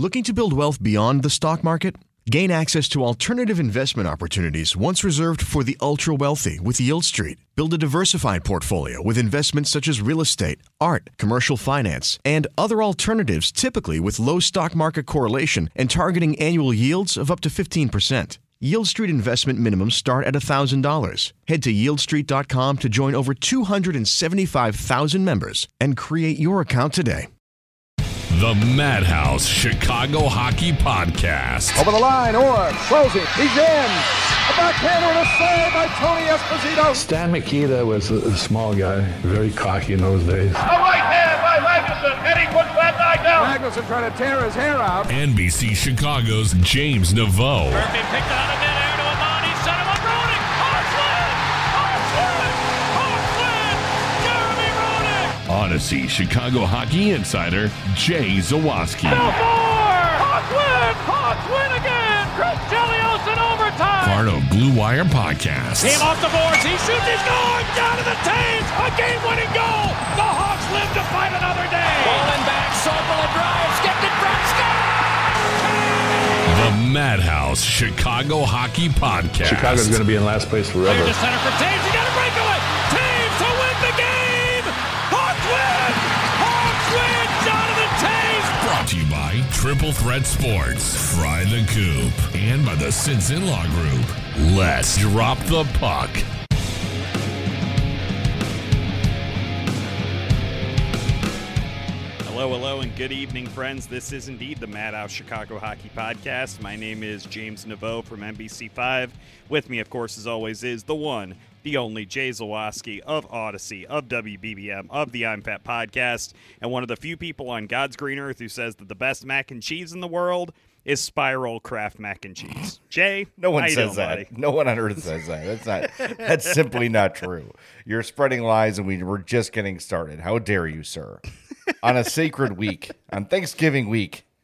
Looking to build wealth beyond the stock market? Gain access to alternative investment opportunities once reserved for the ultra wealthy with Yield Street. Build a diversified portfolio with investments such as real estate, art, commercial finance, and other alternatives typically with low stock market correlation and targeting annual yields of up to 15%. Yield Street investment minimums start at $1,000. Head to yieldstreet.com to join over 275,000 members and create your account today. The Madhouse Chicago Hockey Podcast. Over the line, or throws it. He's in. A backhander and a save by Tony Esposito. Stan Mikita was a, a small guy, very cocky in those days. A right hand by Magnuson, and he puts that guy down. Magnuson trying to tear his hair out. NBC Chicago's James Neveau. Murphy picked out of midair Audacy Chicago Hockey Insider Jay Zawaski. Belfort! Hawks win! Hawks win again! Chris Chelios in overtime! Part of Blue Wire Podcast. Team off the boards, he shoots, he scores! Down to the Thames! A game-winning goal! The Hawks live to fight another day! Bowling back, Sokol a drive, skipped in front! The Madhouse Chicago Hockey Podcast. Chicago's going to be in last place Clear forever. to center for Toews. He got a Triple Threat Sports, Fry the Coop, and by the Sinson Law Group. Let's drop the puck. Hello, hello, and good evening, friends. This is indeed the Madhouse Chicago Hockey Podcast. My name is James Neveau from NBC5. With me, of course, as always, is the one, the only Jay Zawaski of Audacy, of WBBM, of the I'm Fat Podcast, and one of the few people on God's green earth who says that the best mac and cheese in the world is Spiral Kraft mac and cheese. Jay, No one says that. buddy? No one on earth says that. That's not. That's simply not true. You're spreading lies, and we were just getting started. How dare you, sir? on a sacred week, on Thanksgiving week.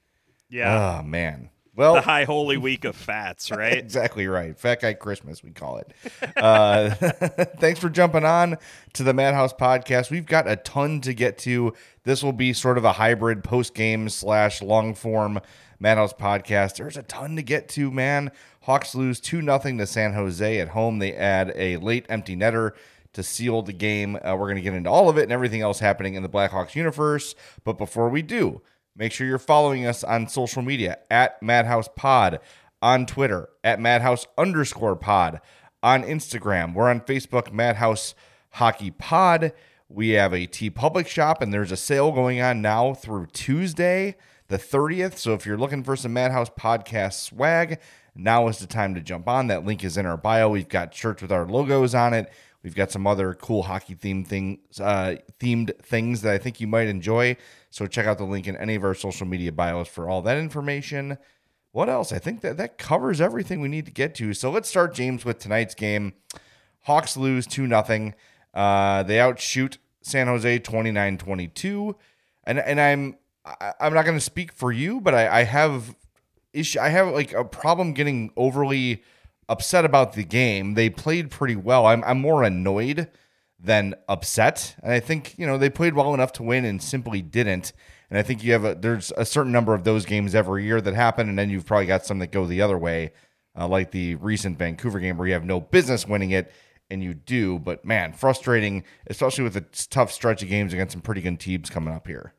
Yeah, Oh man. Well, the high holy week of fats, right? exactly right. Fat guy Christmas, we call it. Uh, thanks for jumping on to the Madhouse podcast. We've got a ton to get to. This will be sort of a hybrid post game slash long form Madhouse podcast. There's a ton to get to, man. Hawks lose 2 0 to San Jose at home. They add a late empty netter to seal the game. Uh, we're going to get into all of it and everything else happening in the Blackhawks universe. But before we do, make sure you're following us on social media at Madhouse Pod, on Twitter at Madhouse underscore pod, on Instagram. We're on Facebook, Madhouse Hockey Pod. We have a TeePublic shop, and there's a sale going on now through Tuesday, the 30th. So if you're looking for some Madhouse Podcast swag, now is the time to jump on. That link is in our bio. We've got shirts with our logos on it. We've got some other cool hockey themed things, uh, themed things that I think you might enjoy. So check out the link in any of our social media bios for all that information. What else? I think that that covers everything we need to get to. So let's start, James, with tonight's game. Hawks lose 2 0. Uh, they outshoot San Jose 29 22. And, and I'm I, I'm not going to speak for you, but I, I have issue. I have like a problem getting overly upset about the game. They played pretty well. I'm I'm more annoyed than upset, and I think you know they played well enough to win and simply didn't. And I think you have a there's a certain number of those games every year that happen, and then you've probably got some that go the other way, uh, like the recent Vancouver game where you have no business winning it and you do. But man, frustrating, especially with a tough stretch of games against some pretty good teams coming up here.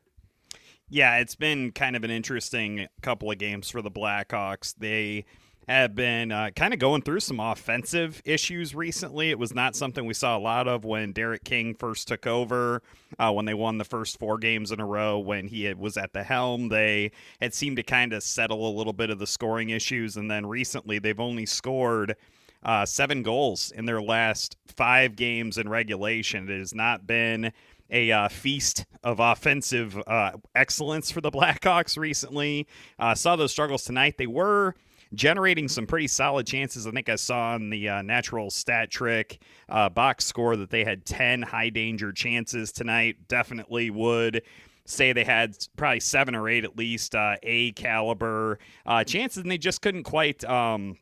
Yeah, it's been kind of an interesting couple of games for the Blackhawks. They have been uh, kind of going through some offensive issues recently. It was not something we saw a lot of when Derek King first took over, uh, when they won the first four games in a row. When he had, was at the helm, they had seemed to kind of settle a little bit of the scoring issues. And then recently, they've only scored uh, seven goals in their last five games in regulation. It has not been a uh, feast of offensive uh, excellence for the Blackhawks recently. Uh, saw those struggles tonight. They were generating some pretty solid chances. I think I saw on the uh, natural stat trick uh, box score that they had 10 high danger chances tonight. Definitely would say they had probably seven or eight at least uh, A caliber uh, chances, and they just couldn't quite. Um,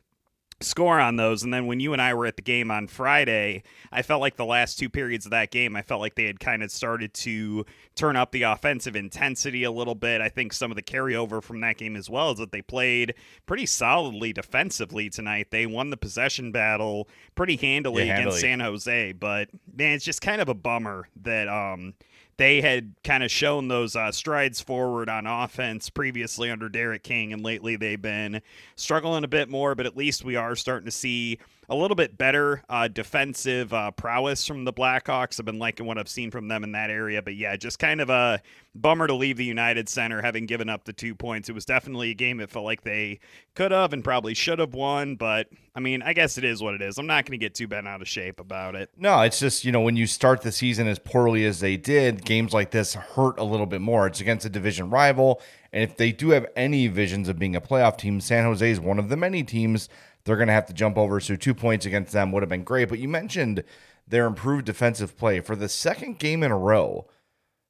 score on those. And then when you and I were at the game on Friday, I felt like the last two periods of that game, I felt like they had kind of started to turn up the offensive intensity a little bit. I think some of the carryover from that game as well is that they played pretty solidly defensively tonight. They won the possession battle pretty handily Yeah, against. San Jose, but man, it's just kind of a bummer that um they had kind of shown those uh, strides forward on offense previously under Derek King, and lately they've been struggling a bit more. But at least we are starting to see a little bit better uh, defensive uh, prowess from the Blackhawks. I've been liking what I've seen from them in that area. But yeah, just kind of a bummer to leave the United Center having given up the two points. It was definitely a game it felt like they could have and probably should have won. But I mean, I guess it is what it is. I'm not going to get too bent out of shape about it. No, it's just, you know, when you start the season as poorly as they did, games like this hurt a little bit more. It's against a division rival. And if they do have any visions of being a playoff team, San Jose is one of the many teams they're going to have to jump over. So two points against them would have been great. But you mentioned their improved defensive play. For the second game in a row,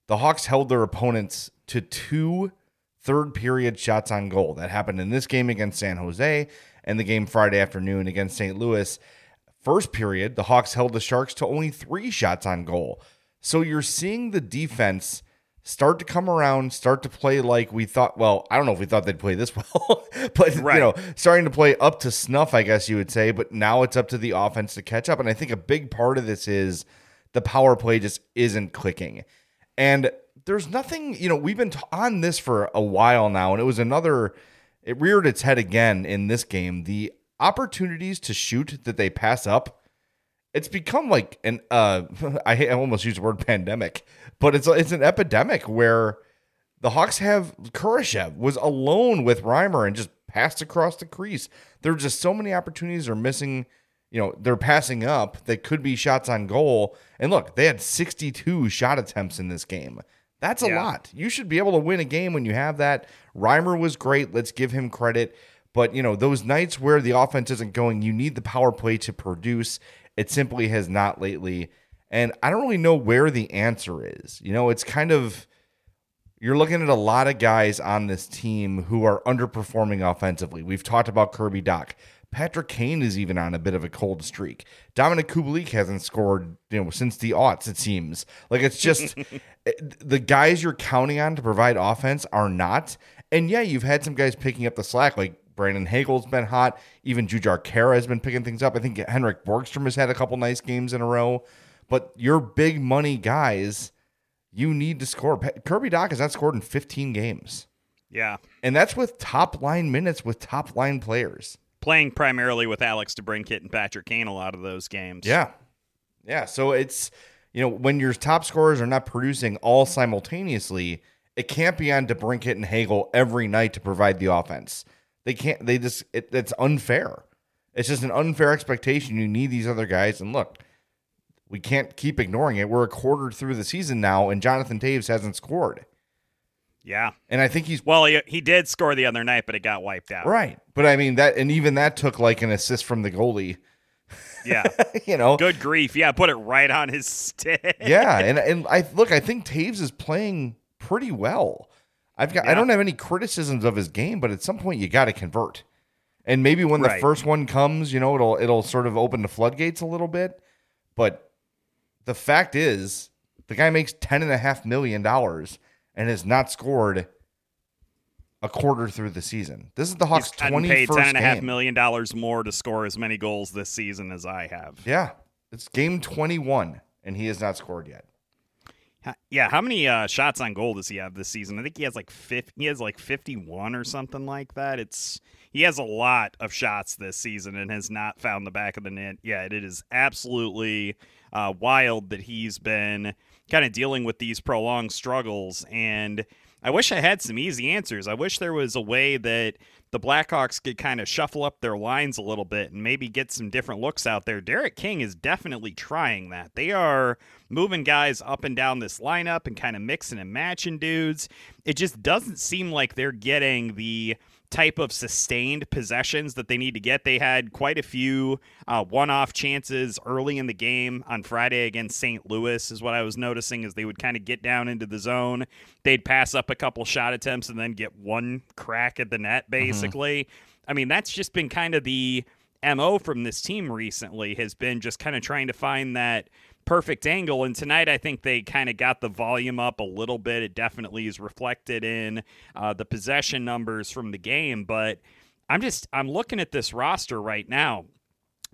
the Hawks held their opponents to two third period shots on goal. That happened in this game against San Jose and the game Friday afternoon against St. Louis. First period, the Hawks held the Sharks to only three shots on goal. So you're seeing the defense start to come around, start to play like we thought. Well, I don't know if we thought they'd play this well, but Right. you know, starting to play up to snuff, I guess you would say. But now it's up to the offense to catch up. And I think a big part of this is the power play just isn't clicking. And there's nothing, you know, we've been t- on this for a while now, and it was another, it reared its head again in this game. The opportunities to shoot that they pass up, it's become like an, uh, I, hate- I almost use the word pandemic, but it's, it's an epidemic where the Hawks have Kurashev was alone with Reimer and just passed across the crease. There are just so many opportunities they're missing. You know, they're passing up that could be shots on goal. And look, they had 62 shot attempts in this game. That's a Yeah. lot. You should be able to win a game when you have that. Reimer was great. Let's give him credit. But, you know, those nights where the offense isn't going, you need the power play to produce. It simply has not lately. And I don't really know where the answer is. You know, it's kind of you're looking at a lot of guys on this team who are underperforming offensively. We've talked about Kirby Dach. Patrick Kane is even on a bit of a cold streak. Dominik Kubalik hasn't scored, you know, since the aughts. It seems like it's just eh, the guys you're counting on to provide offense are not. And yeah, you've had some guys picking up the slack, like Brandon Hagel's been hot. Even Jujhar Khaira has been picking things up. I think Henrik Borgstrom has had a couple nice games in a row. But your big money guys, you need to score. Kirby Dach has not scored in 15 games. Yeah. And that's with top line minutes with top line players. Playing primarily with Alex DeBrincat and Patrick Kane a lot of those games. Yeah. Yeah. So it's, you know, when your top scorers are not producing all simultaneously, it can't be on DeBrincat and Hagel every night to provide the offense. They can't, they just, it, it's unfair. It's just an unfair expectation. You need these other guys. And look, we can't keep ignoring it. We're a quarter through the season now, and Jonathan Toews hasn't scored. Yeah. And I think he's Well, he, he did score the other night, but it got wiped out. right. But I mean, that, and even that took like an assist from the goalie, Yeah. you know? Good grief. Yeah. Put it right on his stick. yeah, and and I look, I think Toews is playing pretty well. I've got I don't have any criticisms of his game, but at some point you got to convert. And maybe when the first one comes, you know, it'll it'll sort of open the floodgates a little bit. But the fact is, the guy makes ten and a half million dollars and has not scored a quarter through the season. This is the Hawks' twenty paid ten and a half million dollars more to score as many goals this season as I have. Yeah, it's game twenty one, and he has not scored yet. Yeah, how many uh, shots on goal does he have this season? I think he has like 50, he has like 51 or something like that. It's he has a lot of shots this season and has not found the back of the net yet. It is absolutely uh, wild that he's been kind of dealing with these prolonged struggles and I wish I had some easy answers. I wish there was a way that the Blackhawks could kind of shuffle up their lines a little bit and maybe get some different looks out there. Derek King is definitely trying that. They are moving guys up and down this lineup and kind of mixing and matching dudes. It just doesn't seem like they're getting the type of sustained possessions that they need to get. They had quite a few uh, one-off chances early in the game on Friday against St. Louis, is what I was noticing. As they would kind of get down into the zone, they'd pass up a couple shot attempts and then get one crack at the net. Mm-hmm. Basically, mm-hmm. I mean that's just been kind of the mo from this team recently. Has been just kind of trying to find that perfect angle. And tonight, I think they kind of got the volume up a little bit. It definitely is reflected in uh, the possession numbers from the game. But I'm just I'm looking at this roster right now.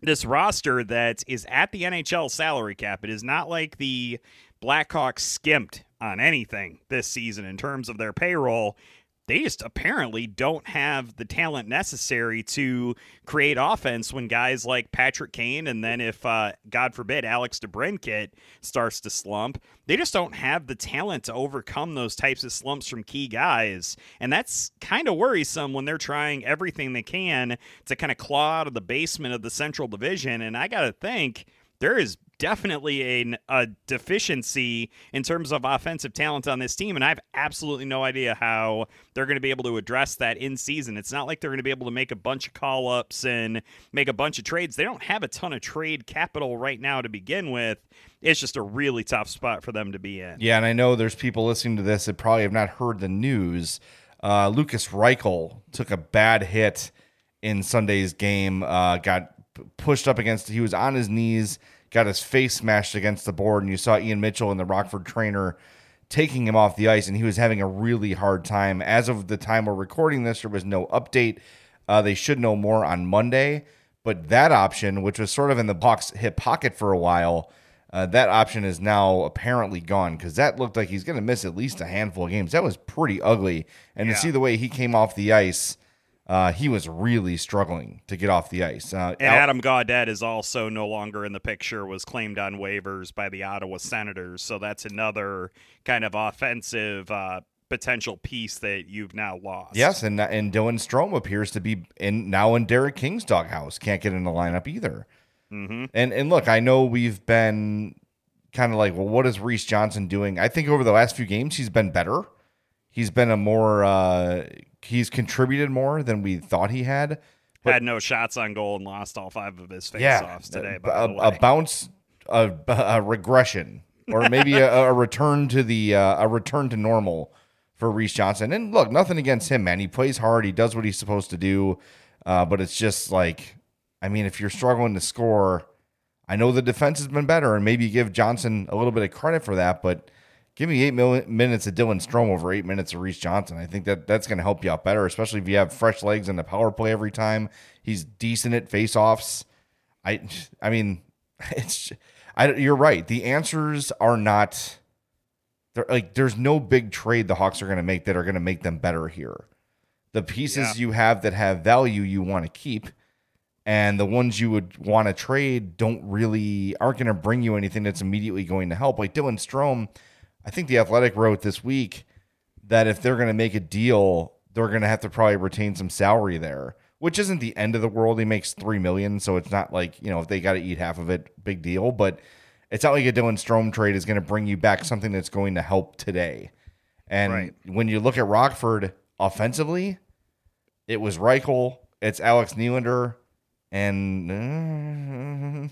This roster that is at the NHL salary cap. It is not like the Blackhawks skimped on anything this season in terms of their payroll they just apparently don't have the talent necessary to create offense when guys like Patrick Kane and then if uh, God forbid Alex DeBrincat starts to slump, they just don't have the talent to overcome those types of slumps from key guys, and that's kind of worrisome when they're trying everything they can to kind of claw out of the basement of the Central Division. And I got to think there is definitely a, a deficiency in terms of offensive talent on this team, and I have absolutely no idea how they're going to be able to address that in season. It's not like they're going to be able to make a bunch of call ups and make a bunch of trades. They don't have a ton of trade capital right now to begin with. It's just a really tough spot for them to be in. Yeah, and I know there's people listening to this that probably have not heard the news. Uh, Lukas Reichel took a bad hit in Sunday's game, uh, got pushed up against, he was on his knees got his face smashed against the board, and you saw Ian Mitchell and the Rockford trainer taking him off the ice, and he was having a really hard time. As of the time we're recording this, there was no update. Uh, they should know more on Monday, but that option, which was sort of in the box hip pocket for a while, uh, that option is now apparently gone because that looked like he's going to miss at least a handful of games. That was pretty ugly, and yeah. to see the way he came off the ice uh, he was really struggling to get off the ice. Uh, and Adam Gaudette is also no longer in the picture, was claimed on waivers by the Ottawa Senators. So that's another kind of offensive uh, potential piece that you've now lost. Yes, and and Dylan Strome appears to be in now in Derek King's doghouse. Can't get in the lineup either. Mm-hmm. And and look, I know we've been kind of like, well, what is Reese Johnson doing? I think over the last few games he's been better. He's been a more uh, he's contributed more than we thought he had. But, had no shots on goal and lost all five of his faceoffs yeah, today. A, a, bounce, a, a, regression, or maybe a, a, return to the uh, a return to normal for Reese Johnson. And look, nothing against him, man. He plays hard. He does what he's supposed to do. Uh, but it's just like, I mean, if you're struggling to score, I know the defense has been better, and maybe give Johnson a little bit of credit for that, but give me eight mil- minutes of Dylan Strome over eight minutes of Reese Johnson. I think that that's going to help you out better, especially if you have fresh legs in the power play every time. He's decent at faceoffs. I, I mean, it's. I, you're right. The answers are not. They're like there's no big trade the Hawks are going to make that are going to make them better here. The pieces yeah. you have that have value you want to keep, and the ones you would want to trade don't really aren't going to bring you anything that's immediately going to help. Like Dylan Strome I think the Athletic wrote this week that if they're going to make a deal, they're going to have to probably retain some salary there, which isn't the end of the world. He makes three million, so it's not like you know if they got to eat half of it, big deal. But it's not like a Dylan Strome trade is going to bring you back something that's going to help today. And right. when you look at Rockford offensively, it was Reichel, it's Alex Nylander, and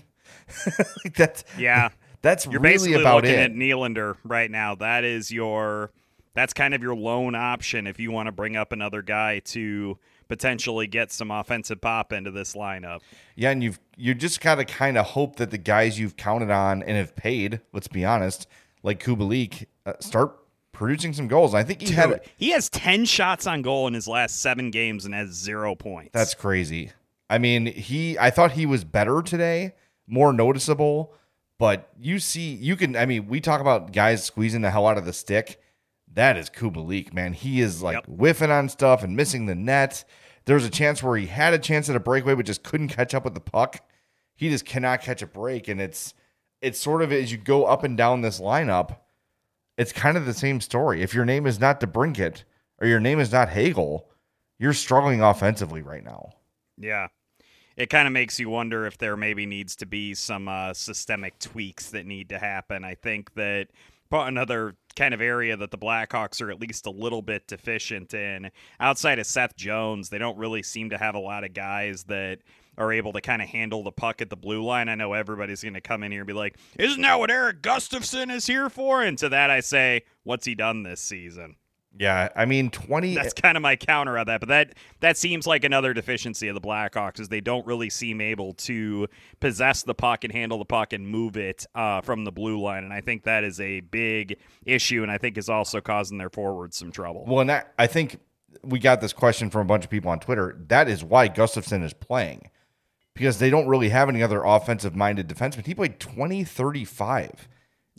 uh, that's yeah. That's you're really basically about looking it. at Nylander right now. That is your that's kind of your lone option if you want to bring up another guy to potentially get some offensive pop into this lineup. Yeah, and you've you just gotta kind of hope that the guys you've counted on and have paid, let's be honest, like Kubalik, uh, start producing some goals. I think he Dude, had he has ten shots on goal in his last seven games and has zero points. That's crazy. I mean, he I thought he was better today, more noticeable But you see, you can. I mean, we talk about guys squeezing the hell out of the stick. That is Kubalik, man. He is like Yep. whiffing on stuff and missing the net. There was a chance where he had a chance at a breakaway, but just couldn't catch up with the puck. He just cannot catch a break, and it's it's sort of as you go up and down this lineup, it's kind of the same story. If your name is not DeBrincat or your name is not Hagel, you're struggling offensively right now. Yeah. It kind of makes you wonder if there maybe needs to be some uh, systemic tweaks that need to happen. I think that another kind of area that the Blackhawks are at least a little bit deficient in, outside of Seth Jones, they don't really seem to have a lot of guys that are able to kind of handle the puck at the blue line. I know everybody's going to come in here and be like, "Isn't that what Erik Gustafsson is here for?" And to that I say, "What's he done this season?" Yeah, I mean, 20 That's kind of my counter on that. But that that seems like another deficiency of the Blackhawks is they don't really seem able to possess the puck and handle the puck and move it uh, from the blue line. And I think that is a big issue, and I think is also causing their forwards some trouble. Well, and that, I think we got this question from a bunch of people on Twitter. That is why Gustafsson is playing because they don't really have any other offensive minded defensemen. He played 20 35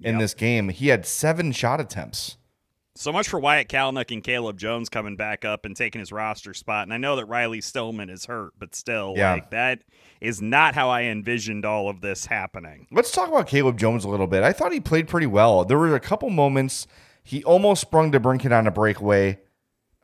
in Yep. this game. He had seven shot attempts. So much for Wyatt Kalynuk and Caleb Jones coming back up and taking his roster spot. And I know that Riley Stillman is hurt, but still, Yeah. like that is not how I envisioned all of this happening. Let's talk about Caleb Jones a little bit. I thought he played pretty well. There were a couple moments he almost sprung DeBrincat on a breakaway,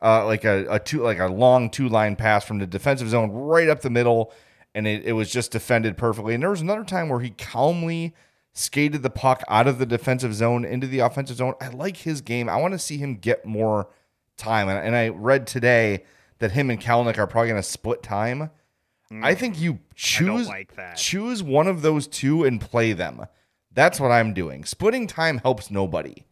uh, like a, a two like a long two line pass from the defensive zone right up the middle, and it, it was just defended perfectly. And there was another time where he calmly skated the puck out of the defensive zone into the offensive zone. I like his game. I want to see him get more time. And, and I read today that him and Kalynuk are probably going to split time. I think you choose like choose one of those two and play them. That's what I'm doing. Splitting time helps nobody.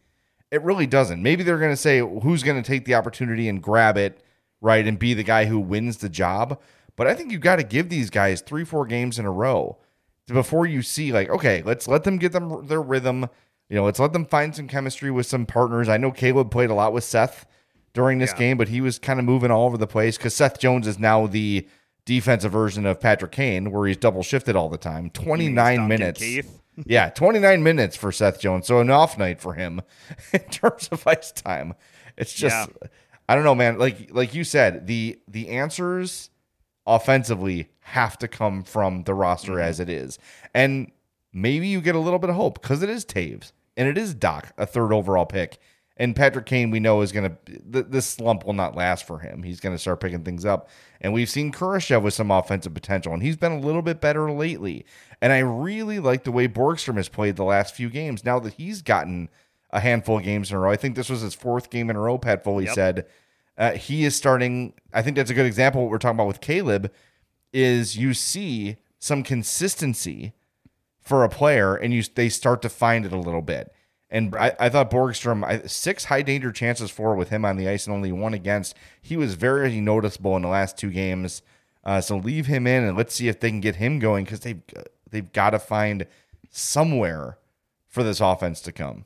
It really doesn't. Maybe they're going to say who's going to take the opportunity and grab it, right, and be the guy who wins the job. But I think you got to give these guys three, four games in a row before you see like, okay, let's let them get them their rhythm. You know, let's let them find some chemistry with some partners. I know Caleb played a lot with Seth during this Yeah. game, but he was kind of moving all over the place because Seth Jones is now the defensive version of Patrick Kane, where he's double shifted all the time. Twenty nine minutes. Yeah, 29 minutes for Seth Jones. So an off night for him in terms of ice time. It's just I don't know, man. Like like you said, the the answers offensively have to come from the roster mm-hmm. as it is. And maybe you get a little bit of hope because it is Toews and it is Dach, a third overall pick. And Patrick Kane, we know is going to, th- this slump will not last for him. He's going to start picking things up. And we've seen Kurashev with some offensive potential, and he's been a little bit better lately. And I really like the way Borgstrom has played the last few games now that he's gotten a handful of games in a row. I think this was his fourth game in a row, Pat Foley Yep. said. Uh, he is starting, I think that's a good example what we're talking about with Caleb, is you see some consistency for a player and you they start to find it a little bit. And I, I thought Borgstrom, I, six high danger chances for with him on the ice and only one against. He was very noticeable in the last two games. Uh, so leave him in and let's see if they can get him going because they've they've got to find somewhere for this offense to come.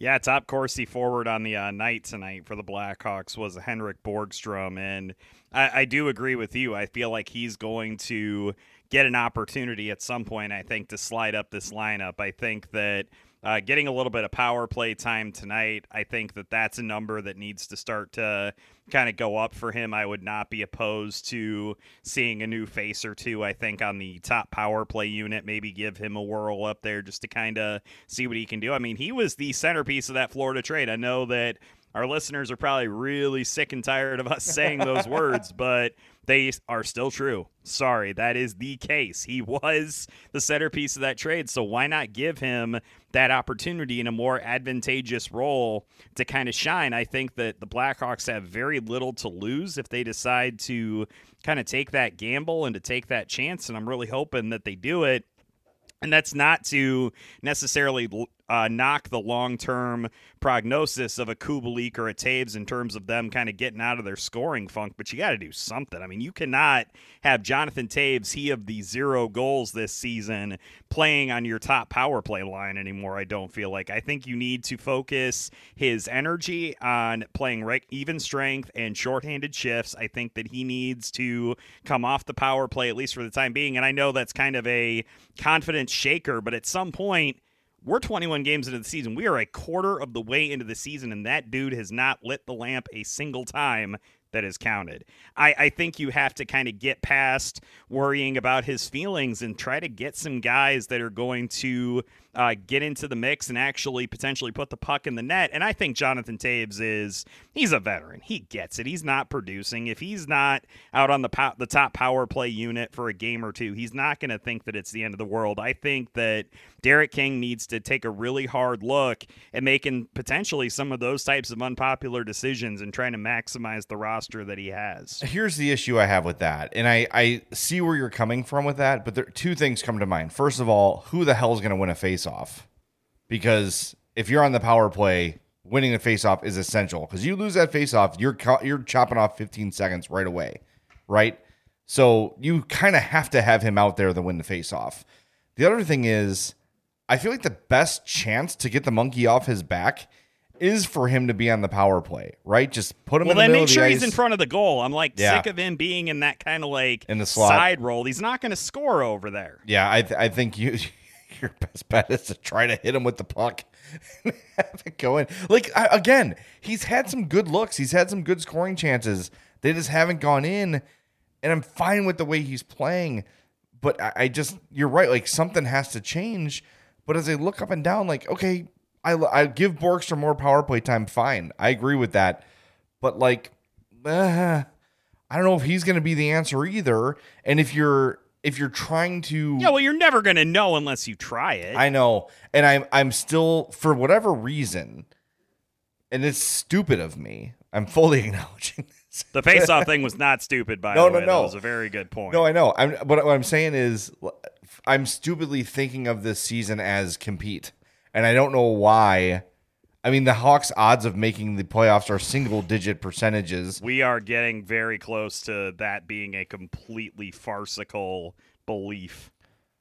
Yeah, top Corsi forward on the uh, night tonight for the Blackhawks was Henrik Borgstrom, and I, I do agree with you. I feel like he's going to get an opportunity at some point. I think to slide up this lineup. I think that uh, getting a little bit of power play time tonight. I think that that's a number that needs to start to kind of go up for him. I would not be opposed to seeing a new face or two. I think on the top power play unit, maybe give him a whirl up there just to kind of see what he can do. I mean, he was the centerpiece of that Florida trade. I know that our listeners are probably really sick and tired of us saying those words, but they are still true. Sorry, that is the case. He was the centerpiece of that trade, so why not give him that opportunity in a more advantageous role to kind of shine? I think that the Blackhawks have very little to lose if they decide to kind of take that gamble and to take that chance, and I'm really hoping that they do it. And that's not to necessarily uh, knock the long term prognosis of a Kubalik or a Toews in terms of them kind of getting out of their scoring funk, but you got to do something. I mean, you cannot have Jonathan Toews, he of the zero goals this season, playing on your top power play line anymore. I don't feel like. I think you need to focus his energy on playing right, even strength and shorthanded shifts. I think that he needs to come off the power play, at least for the time being. And I know that's kind of a confidence shaker, but at some point, We're 21 games into the season. We are a quarter of the way into the season, and that dude has not lit the lamp a single time that is counted. I, I think you have to kind of get past worrying about his feelings and try to get some guys that are going to uh, get into the mix and actually potentially put the puck in the net. And I think Jonathan Toews is he's a veteran. He gets it. He's not producing. If he's not out on the po- the top power play unit for a game or two, he's not going to think that it's the end of the world. I think that Derek King needs to take a really hard look at making potentially some of those types of unpopular decisions and trying to maximize the roster that he has. Here's the issue I have with that. And I, I see where you're coming from with that, but there two things come to mind. First of all, who the hell is going to win a faceoff? Because if you're on the power play, winning a faceoff is essential. Because you lose that faceoff, you're you're chopping off 15 seconds right away, right? So you kind of have to have him out there to win the faceoff. The other thing is, I feel like the best chance to get the monkey off his back is for him to be on the power play, right? Just put him well, in the then make sure the he's in front of the goal. I'm like Yeah. sick of him being in that kind of like In the slot. side role. He's not going to score over there. Yeah, I th- I think you your best bet is to try to hit him with the puck and have it go in. Like I, again, he's had some good looks. He's had some good scoring chances. They just haven't gone in, and I'm fine with the way he's playing. But I, I just you're right. Like something has to change. But as I look up and down, like okay, I I give Borkster more power play time. Fine, I agree with that. But like, uh, I don't know if he's going to be the answer either. And if you're if you're trying to Yeah, well, you're never going to know unless you try it. I know, and I'm I'm still for whatever reason, and it's stupid of me. I'm fully acknowledging this. the face-off thing was not stupid, by No, the no, way. no. That was a very good point. No, I know. I'm but what I'm saying is, I'm stupidly thinking of this season as compete, and I don't know why. I mean, the Hawks' odds of making the playoffs are single-digit percentages. we are getting very close to that being a completely farcical belief.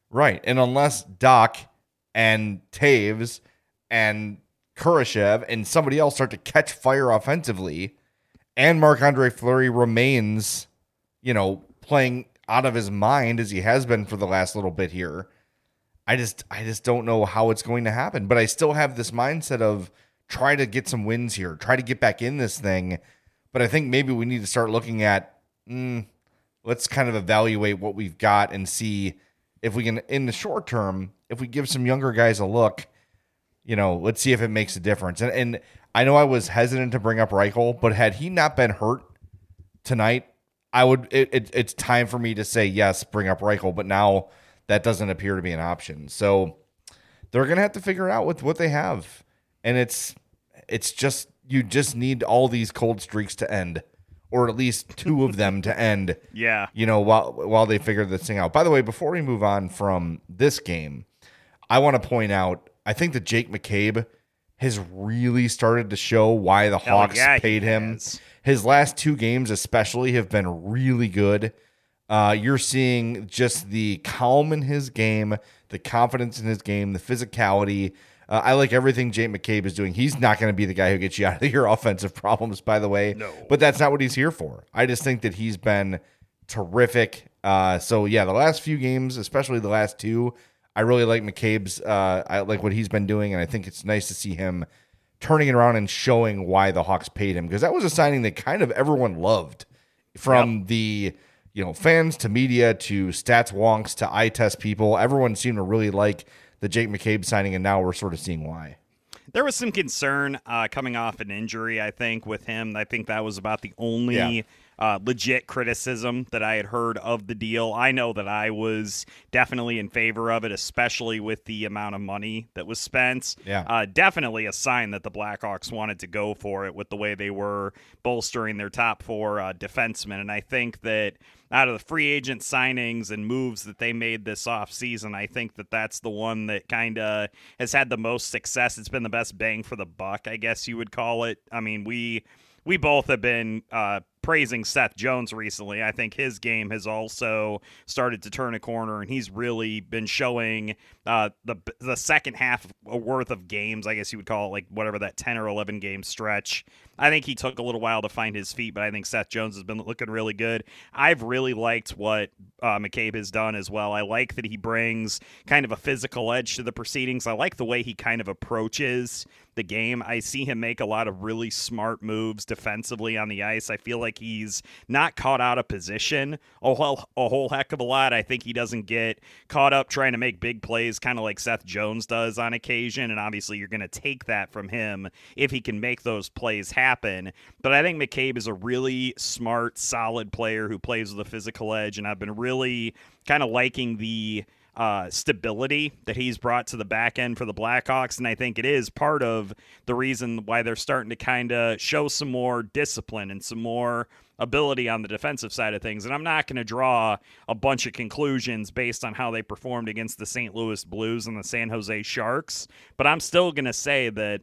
Right. And unless Dach and Toews and Kurashev and somebody else start to catch fire offensively, and Marc Andre Fleury remains, you know, playing out of his mind as he has been for the last little bit here. I just I just don't know how it's going to happen. But I still have this mindset of try to get some wins here, try to get back in this thing. But I think maybe we need to start looking at mm, let's kind of evaluate what we've got and see if we can in the short term, if we give some younger guys a look, you know, let's see if it makes a difference. And and I know I was hesitant to bring up Reichel, but had he not been hurt tonight, I would it, it it's time for me to say yes, bring up Reichel, but now that doesn't appear to be an option. So they're gonna have to figure out with what they have. And it's it's just you just need all these cold streaks to end. Or at least two of them to end Yeah. you know, while while they figure this thing out. By the way, before we move on from this game, I want to point out I think that Jake McCabe has really started to show why the Hell Hawks yeah, paid him. has. His last two games, especially, have been really good. Uh, you're seeing just the calm in his game, the confidence in his game, the physicality. Uh, I like everything Jake McCabe is doing. He's not going to be the guy who gets you out of your offensive problems, by the way. No. But that's not what he's here for. I just think that he's been terrific. Uh, so yeah, the last few games, especially the last two, I really like McCabe's. Uh, I like what he's been doing, and I think it's nice to see him turning it around and showing why the Hawks paid him because that was a signing that kind of everyone loved, from the you know fans to media to stats wonks to eye test people. Everyone seemed to really like the Jake McCabe signing, and now we're sort of seeing why. There was some concern uh, coming off an injury, I think, with him. I think that was about the only Yeah. Uh, legit criticism that I had heard of the deal. I know that I was definitely in favor of it, especially with the amount of money that was spent. Yeah. Uh, definitely a sign that the Blackhawks wanted to go for it with the way they were bolstering their top four uh, defensemen. And I think that out of the free agent signings and moves that they made this offseason, I think that that's the one that kind of has had the most success. It's been the best bang for the buck, I guess you would call it. I mean, we we both have been uh, praising Seth Jones recently. I think his game has also started to turn a corner, and he's really been showing uh, the the second half worth of games. I guess you would call it like whatever that ten or eleven game stretch. I think he took a little while to find his feet, but I think Seth Jones has been looking really good. I've really liked what uh, McCabe has done as well. I like that he brings kind of a physical edge to the proceedings. I like the way he kind of approaches the game. I see him make a lot of really smart moves defensively on the ice. I feel like he's not caught out of position a whole, a whole heck of a lot. I think he doesn't get caught up trying to make big plays, kind of like Seth Jones does on occasion. And obviously, you're going to take that from him if he can make those plays happen. But I think McCabe is a really smart, solid player who plays with a physical edge. And I've been really kind of liking the uh, stability that he's brought to the back end for the Blackhawks. And I think it is part of the reason why they're starting to kind of show some more discipline and some more ability on the defensive side of things. And I'm not going to draw a bunch of conclusions based on how they performed against the St. Louis Blues and the San Jose Sharks, but I'm still going to say that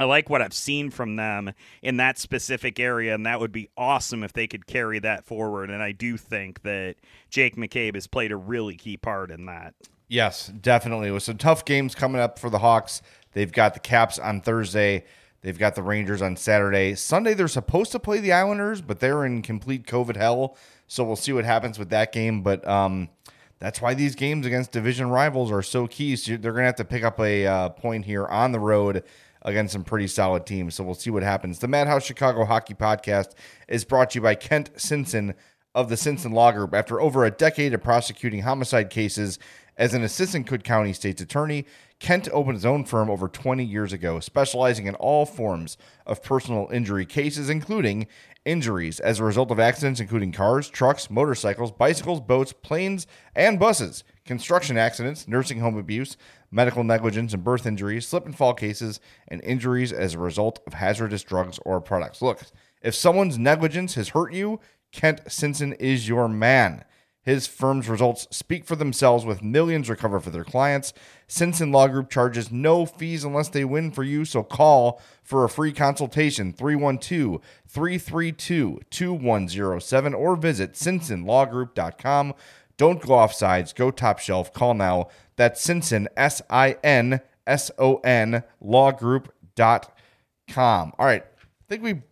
I like what I've seen from them in that specific area, and that would be awesome if they could carry that forward. And I do think that Jake McCabe has played a really key part in that. Yes, definitely. With some tough games coming up for the Hawks, they've got the Caps on Thursday. They've got the Rangers on Saturday. Sunday, they're supposed to play the Islanders, but they're in complete COVID hell. So we'll see what happens with that game. But um, that's why these games against division rivals are so key. So they're going to have to pick up a uh, point here on the road against some pretty solid teams. So we'll see what happens. The Madhouse Chicago Hockey Podcast is brought to you by Kent Sinson of the Sinson Law Group. After over a decade of prosecuting homicide cases as an assistant Cook County State's attorney, Kent opened his own firm over 20 years ago, specializing in all forms of personal injury cases, including injuries as a result of accidents, including cars, trucks, motorcycles, bicycles, boats, planes, and buses, construction accidents, nursing home abuse, medical negligence and birth injuries, slip and fall cases, and injuries as a result of hazardous drugs or products. Look, if someone's negligence has hurt you, Kent Sinson is your man. His firm's results speak for themselves with millions recovered for their clients. Sinson Law Group charges no fees unless they win for you, so call for a free consultation 312 332 2107 or visit sinsonlawgroup.com. Don't go off sides, go top shelf. Call now. That's Sinson, S I N S O N, lawgroup.com. All right. I think we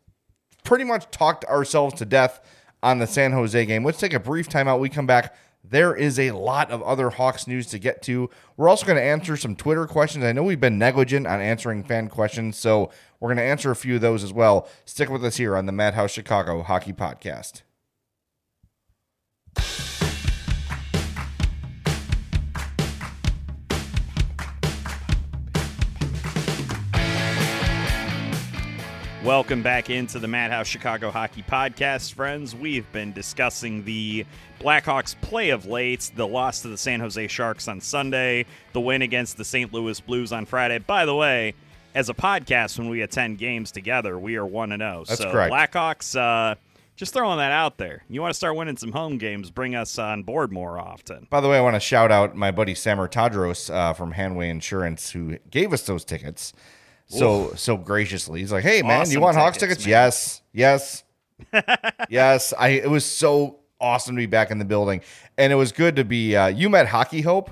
pretty much talked ourselves to death on the San Jose game. Let's take a brief timeout. We come back. There is a lot of other Hawks news to get to. We're also going to answer some Twitter questions. I know we've been negligent on answering fan questions, so we're going to answer a few of those as well. Stick with us here on the Madhouse Chicago Hockey Podcast. Welcome back into the Madhouse Chicago Hockey Podcast, friends. We've been discussing the Blackhawks play of late, the loss to the San Jose Sharks on Sunday, the win against the St. Louis Blues on Friday. By the way, as a podcast, when we attend games together, we are 1 0. That's so, correct. Blackhawks, uh, just throwing that out there. You want to start winning some home games, bring us on board more often. By the way, I want to shout out my buddy Samar Tadros uh, from Hanway Insurance who gave us those tickets so so graciously. He's like, "Hey man, you Awesome want Hawks tickets, tickets?" man. Yes, yes, yes. I it was so awesome to be back in the building, and it was good to be. Uh, you met Hockey Hope.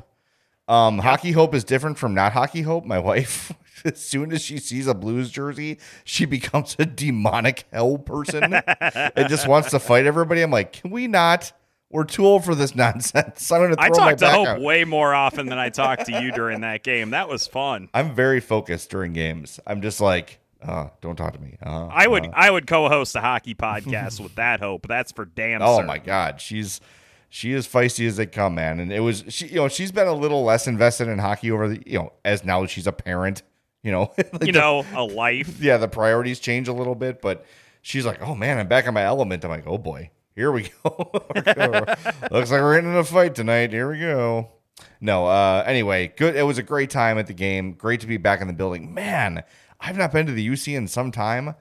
Um, Hockey Hope is different from not Hockey Hope. My wife, as soon as she sees a Blues jersey, she becomes a demonic hell person and just wants to fight everybody. I'm like, can we not? We're too old for this nonsense. I'm going to I throw my talked to Hope out. way more often than I talked to you during that game. That was fun. I'm very focused during games. I'm just like, uh, don't talk to me. Uh, I would uh. I would co-host a hockey podcast with that Hope. That's for damn. Oh certain. my god, she's she is feisty as they come, man. And it was she, you know, she's been a little less invested in hockey over the, you know, as now she's a parent. You know, Like You the- know, a life. yeah, the priorities change a little bit, but she's like, oh man, I'm back in my element. I'm like, oh boy, here we go. Looks like we're in a fight tonight. Here we go. No, uh, anyway, good. It was a great time at the game. Great to be back in the building. Man, I've not been to the UC in some time.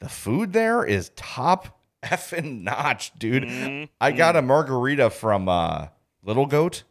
The food there is top effing notch, dude. I got a margarita from uh, Little Goat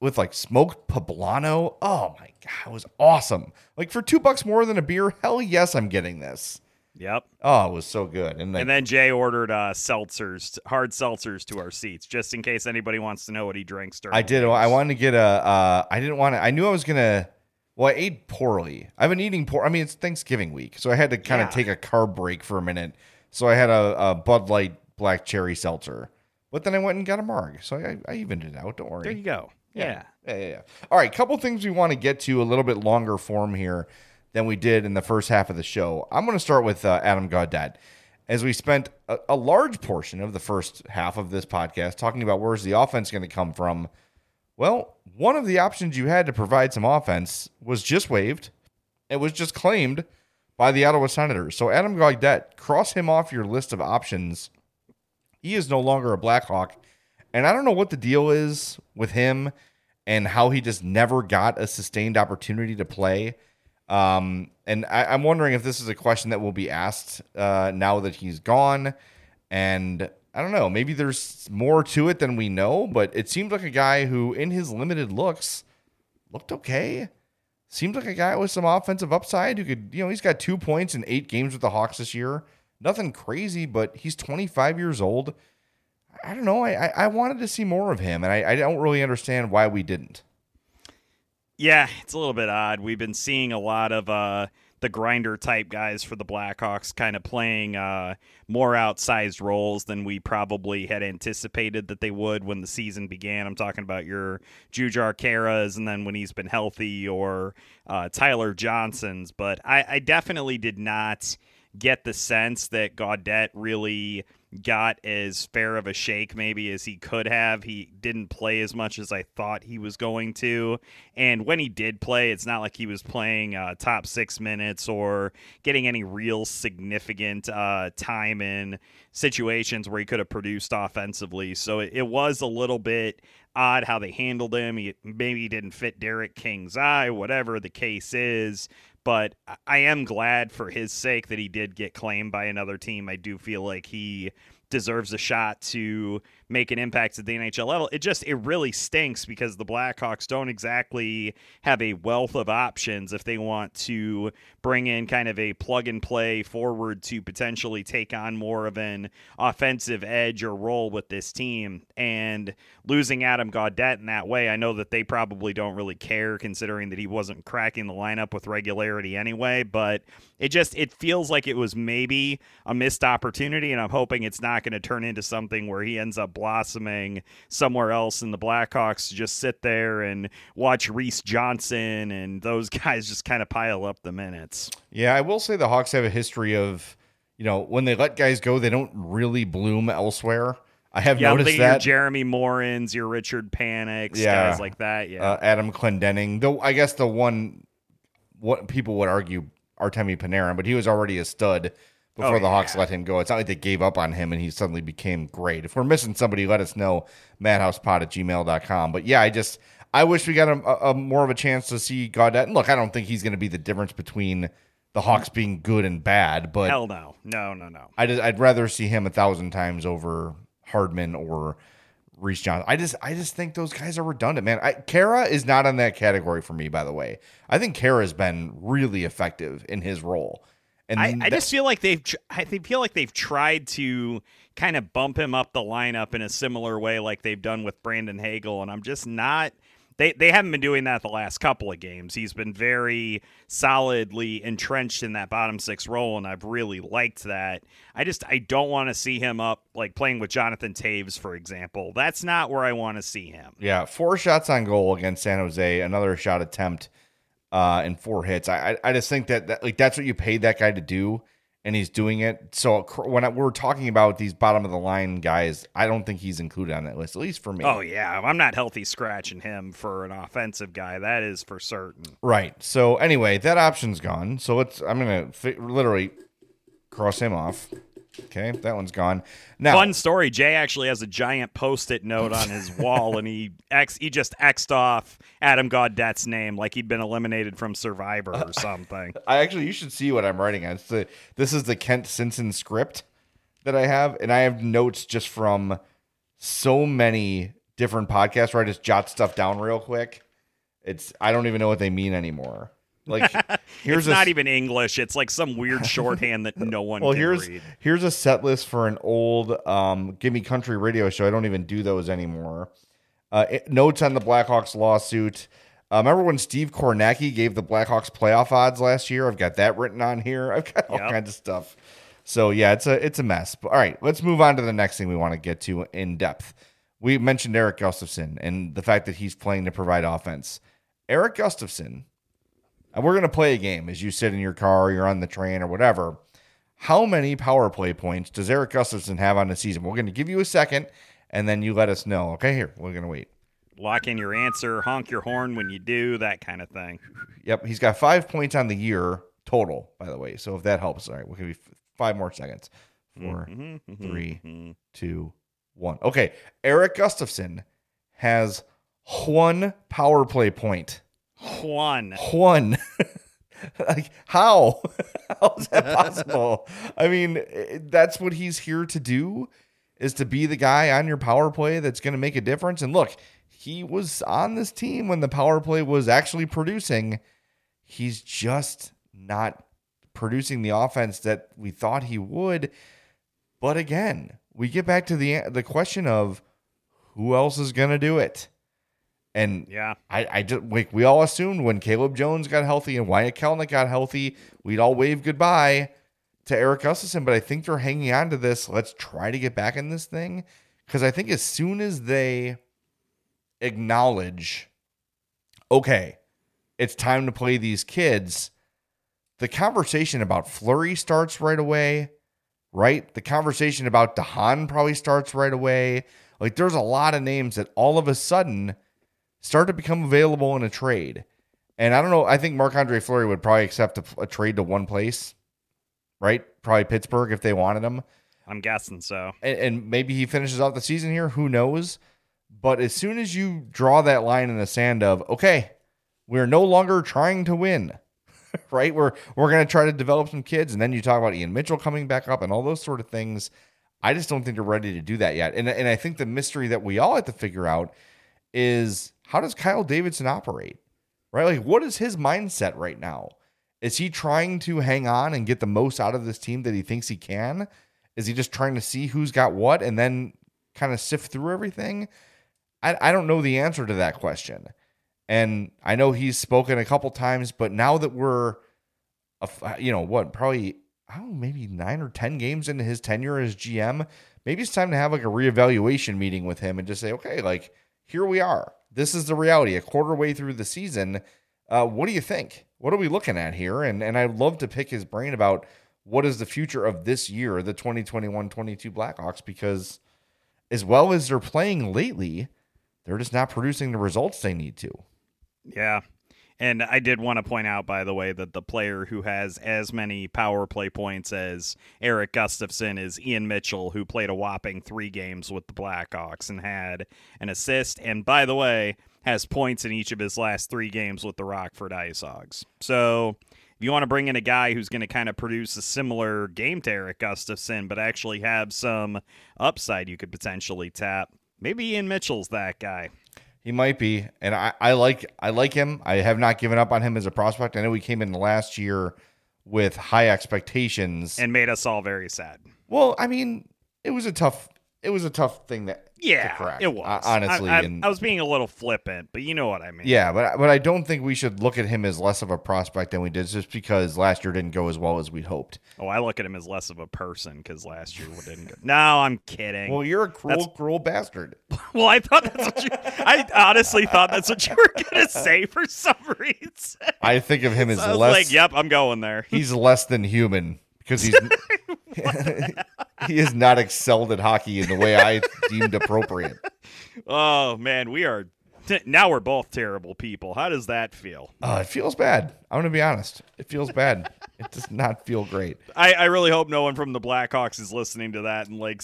with like smoked poblano. Oh my god, it was awesome. Like for two bucks more than a beer, hell yes, I'm getting this. Yep. Oh, it was so good. And, And then Jay ordered uh, seltzers, hard seltzers to our seats, just in case anybody wants to know what he drinks during. I did. games. I wanted to get a. Uh, I didn't want to. I knew I was gonna. Well, I ate poorly. I've been eating poor. I mean, it's Thanksgiving week, so I had to kind of Yeah. take a carb break for a minute. So I had a, a Bud Light black cherry seltzer, but then I went and got a marg. So I, I evened it out. Don't worry. There you go. Yeah. Yeah, yeah, yeah. All right, couple things we want to get to a little bit longer form here than we did in the first half of the show. I'm going to start with uh, Adam Gaudette, as we spent a, a large portion of the first half of this podcast talking about where's the offense going to come from. Well, one of the options you had to provide some offense was just waived. It was just claimed by the Ottawa Senators. So Adam Gaudette, cross him off your list of options. He is no longer a Blackhawk. And I don't know what the deal is with him and how he just never got a sustained opportunity to play. Um, and I, I'm wondering if this is a question that will be asked uh, now that he's gone. And I don't know, maybe there's more to it than we know, but it seems like a guy who, in his limited looks, looked okay. Seems like a guy with some offensive upside who could, you know, he's got two points in eight games with the Hawks this year. Nothing crazy, but he's 25 years old. I don't know. I, I, I wanted to see more of him, and I, I don't really understand why we didn't. Yeah, it's a little bit odd. We've been seeing a lot of uh, the grinder type guys for the Blackhawks kind of playing uh, more outsized roles than we probably had anticipated that they would when the season began. I'm talking about your Jujhar Khairas and then when he's been healthy or uh, Tyler Johnson's. But I, I definitely did not get the sense that Gaudette really got as fair of a shake maybe as he could have. He didn't play as much as I thought he was going to. And when he did play, it's not like he was playing uh, top six minutes or getting any real significant uh, time in situations where he could have produced offensively. So it, it was a little bit odd how they handled him. He maybe didn't fit Derek King's eye, whatever the case is but I am glad for his sake that he did get claimed by another team. I do feel like he deserves a shot to make an impact at the NHL level. It just it really stinks because the Blackhawks don't exactly have a wealth of options if they want to bring in kind of a plug and play forward to potentially take on more of an offensive edge or role with this team. And losing Adam Gaudette in that way, I know that they probably don't really care considering that he wasn't cracking the lineup with regularity anyway, but it just it feels like it was maybe a missed opportunity and I'm hoping it's not going to turn into something where he ends up blossoming somewhere else and the Blackhawks just sit there and watch Reese Johnson and those guys just kind of pile up the minutes. Yeah, I will say the Hawks have a history of, you know, when they let guys go, they don't really bloom elsewhere. I have yeah, noticed that. Jeremy Morins, your Richard Paniks, Yeah. guys like that. Yeah. uh, Adam Clendenning. Though I guess the one, what people would argue, Artemi Panarin, but he was already a stud before Oh, the Hawks yeah. let him go. It's not like they gave up on him and he suddenly became great. If we're missing somebody, let us know. Madhousepod at gmail.com. But yeah, I just I wish we got a, a, more of a chance to see Gaudette. And look, I don't think he's going to be the difference between the Hawks being good and bad, but Hell no. No, no, no. I just, I'd rather see him a thousand times over Hardman or Reese Johnson. I just I just think those guys are redundant, man. I, Khaira is not on that category for me, by the way. I think Khaira's been really effective in his role. And I, I that- just feel like they've I they feel like they've tried to kind of bump him up the lineup in a similar way like they've done with Brandon Hagel and I'm just not they they haven't been doing that the last couple of games. He's been very solidly entrenched in that bottom six role and I've really liked that. I just I don't want to see him up like playing with Jonathan Toews for example. That's not where I want to see him. yeah, four shots on goal against San Jose, another shot attempt, uh, and four hits. I I, just think that, that like that's what you paid that guy to do, and he's doing it. So when I, we're talking about these bottom of the line guys, I don't think he's included on that list, at least for me. Oh yeah, I'm not healthy scratching him for an offensive guy. That is for certain. Right. So anyway, that option's gone. So let's. I'm gonna fi- literally cross him off. Okay, that one's gone. Now, Fun story. Jay actually has a giant post-it note on his wall, and he ex he just xed off Adam Gaudette's name like he'd been eliminated from Survivor or something. I actually you should see what I'm writing. It's the this is the Kent Sinson script that I have, and I have notes just from so many different podcasts where I just jot stuff down real quick. It's I don't even know what they mean anymore. Like here's it's not even English. It's like some weird shorthand that no one well can here's read. here's a set list for an old um Gimme Country radio show. I don't even do those anymore. Uh, it- notes on the Blackhawks lawsuit. Uh, remember when Steve Kornacki gave the Blackhawks playoff odds last year? I've got that written on here. I've got all Yep. kinds of stuff. So yeah, it's a it's a mess. But all right, let's move on to the next thing we want to get to in depth. We mentioned Erik Gustafsson and the fact that he's playing to provide offense. Erik Gustafsson, and we're gonna play a game as you sit in your car, you're on the train or whatever. How many power play points does Erik Gustafsson have on the season? We're gonna give you a second, and then you let us know. Okay, here we're gonna wait. Lock in your answer, honk your horn when you do, that kind of thing. Yep, he's got five points on the year total, by the way. So if that helps, all right, we'll give you five more seconds. 4 mm-hmm, mm-hmm, mm-hmm. three, two, one. Okay, Erik Gustafsson has one power play point. One. Juan. like how? how is that possible? I mean, that's what he's here to do is to be the guy on your power play that's going to make a difference. And look, he was on this team when the power play was actually producing. He's just not producing the offense that we thought he would. But again, we get back to the the question of who else is going to do it. And Yeah. I, I just we, we all assumed when Caleb Jones got healthy and Wyatt Kalynuk got healthy, we'd all wave goodbye to Erik Gustafsson. But I think they're hanging on to this. Let's try to get back in this thing. Because I think as soon as they acknowledge, okay, it's time to play these kids, the conversation about Fleury starts right away, right? The conversation about de Haan probably starts right away. Like there's a lot of names that all of a sudden start to become available in a trade. And I don't know. I think Marc Andre Fleury would probably accept a, a trade to one place, right? Probably Pittsburgh if they wanted him. I'm guessing so. And, and maybe he finishes out the season here. Who knows? But as soon as you draw that line in the sand of, okay, we're no longer trying to win, right? We're we're going to try to develop some kids, and then you talk about Ian Mitchell coming back up and all those sort of things. I just don't think they're ready to do that yet. And and I think the mystery that we all have to figure out is how does Kyle Davidson operate? Right? Like what is his mindset right now? Is he trying to hang on and get the most out of this team that he thinks he can? Is he just trying to see who's got what and then kind of sift through everything? I, I don't know the answer to that question. And I know he's spoken a couple times, but now that we're, a f- uh, you know, what, probably, I don't know, maybe nine or 10 games into his tenure as GM, maybe it's time to have like a reevaluation meeting with him and just say, okay, like, here we are. This is the reality. A quarter way through the season, uh, what do you think? What are we looking at here? And and I'd love to pick his brain about what is the future of this year, the 2021-22 Blackhawks, because as well as they're playing lately, they're just not producing the results they need to. Yeah. And I did want to point out, by the way, that the player who has as many power play points as Erik Gustafsson is Ian Mitchell, who played a whopping three games with the Blackhawks and had an assist. And by the way, has points in each of his last three games with the Rockford Ice Hogs. So if you want to bring in a guy who's going to kind of produce a similar game to Erik Gustafsson, but actually have some upside you could potentially tap, maybe Ian Mitchell's that guy. He might be, and I, I like I like him. I have not given up on him as a prospect. I know he came in last year with high expectations. And made us all very sad. well, I mean, it was a tough it was a tough thing that Yeah, to crack, it was honestly. I, I, and I was being a little flippant, but you know what I mean. yeah, but but I don't think we should look at him as less of a prospect than we did just because last year didn't go as well as we'd hoped. Oh, I look at him as less of a person because last year didn't go. No, I'm kidding. Well, you're a cruel, That's- cruel bastard. Well, I thought that's what you. I honestly thought that's what you were gonna say for some reason. I think of him as was less. like, "Yep, I'm going there." he's less than human because he's he has not excelled at hockey in the way I deemed appropriate. Oh man, we are. Now we're both terrible people. How does that feel? Uh, it feels bad. I'm gonna be honest. It feels bad. It does not feel great. I, I really hope no one from the Blackhawks is listening to that and like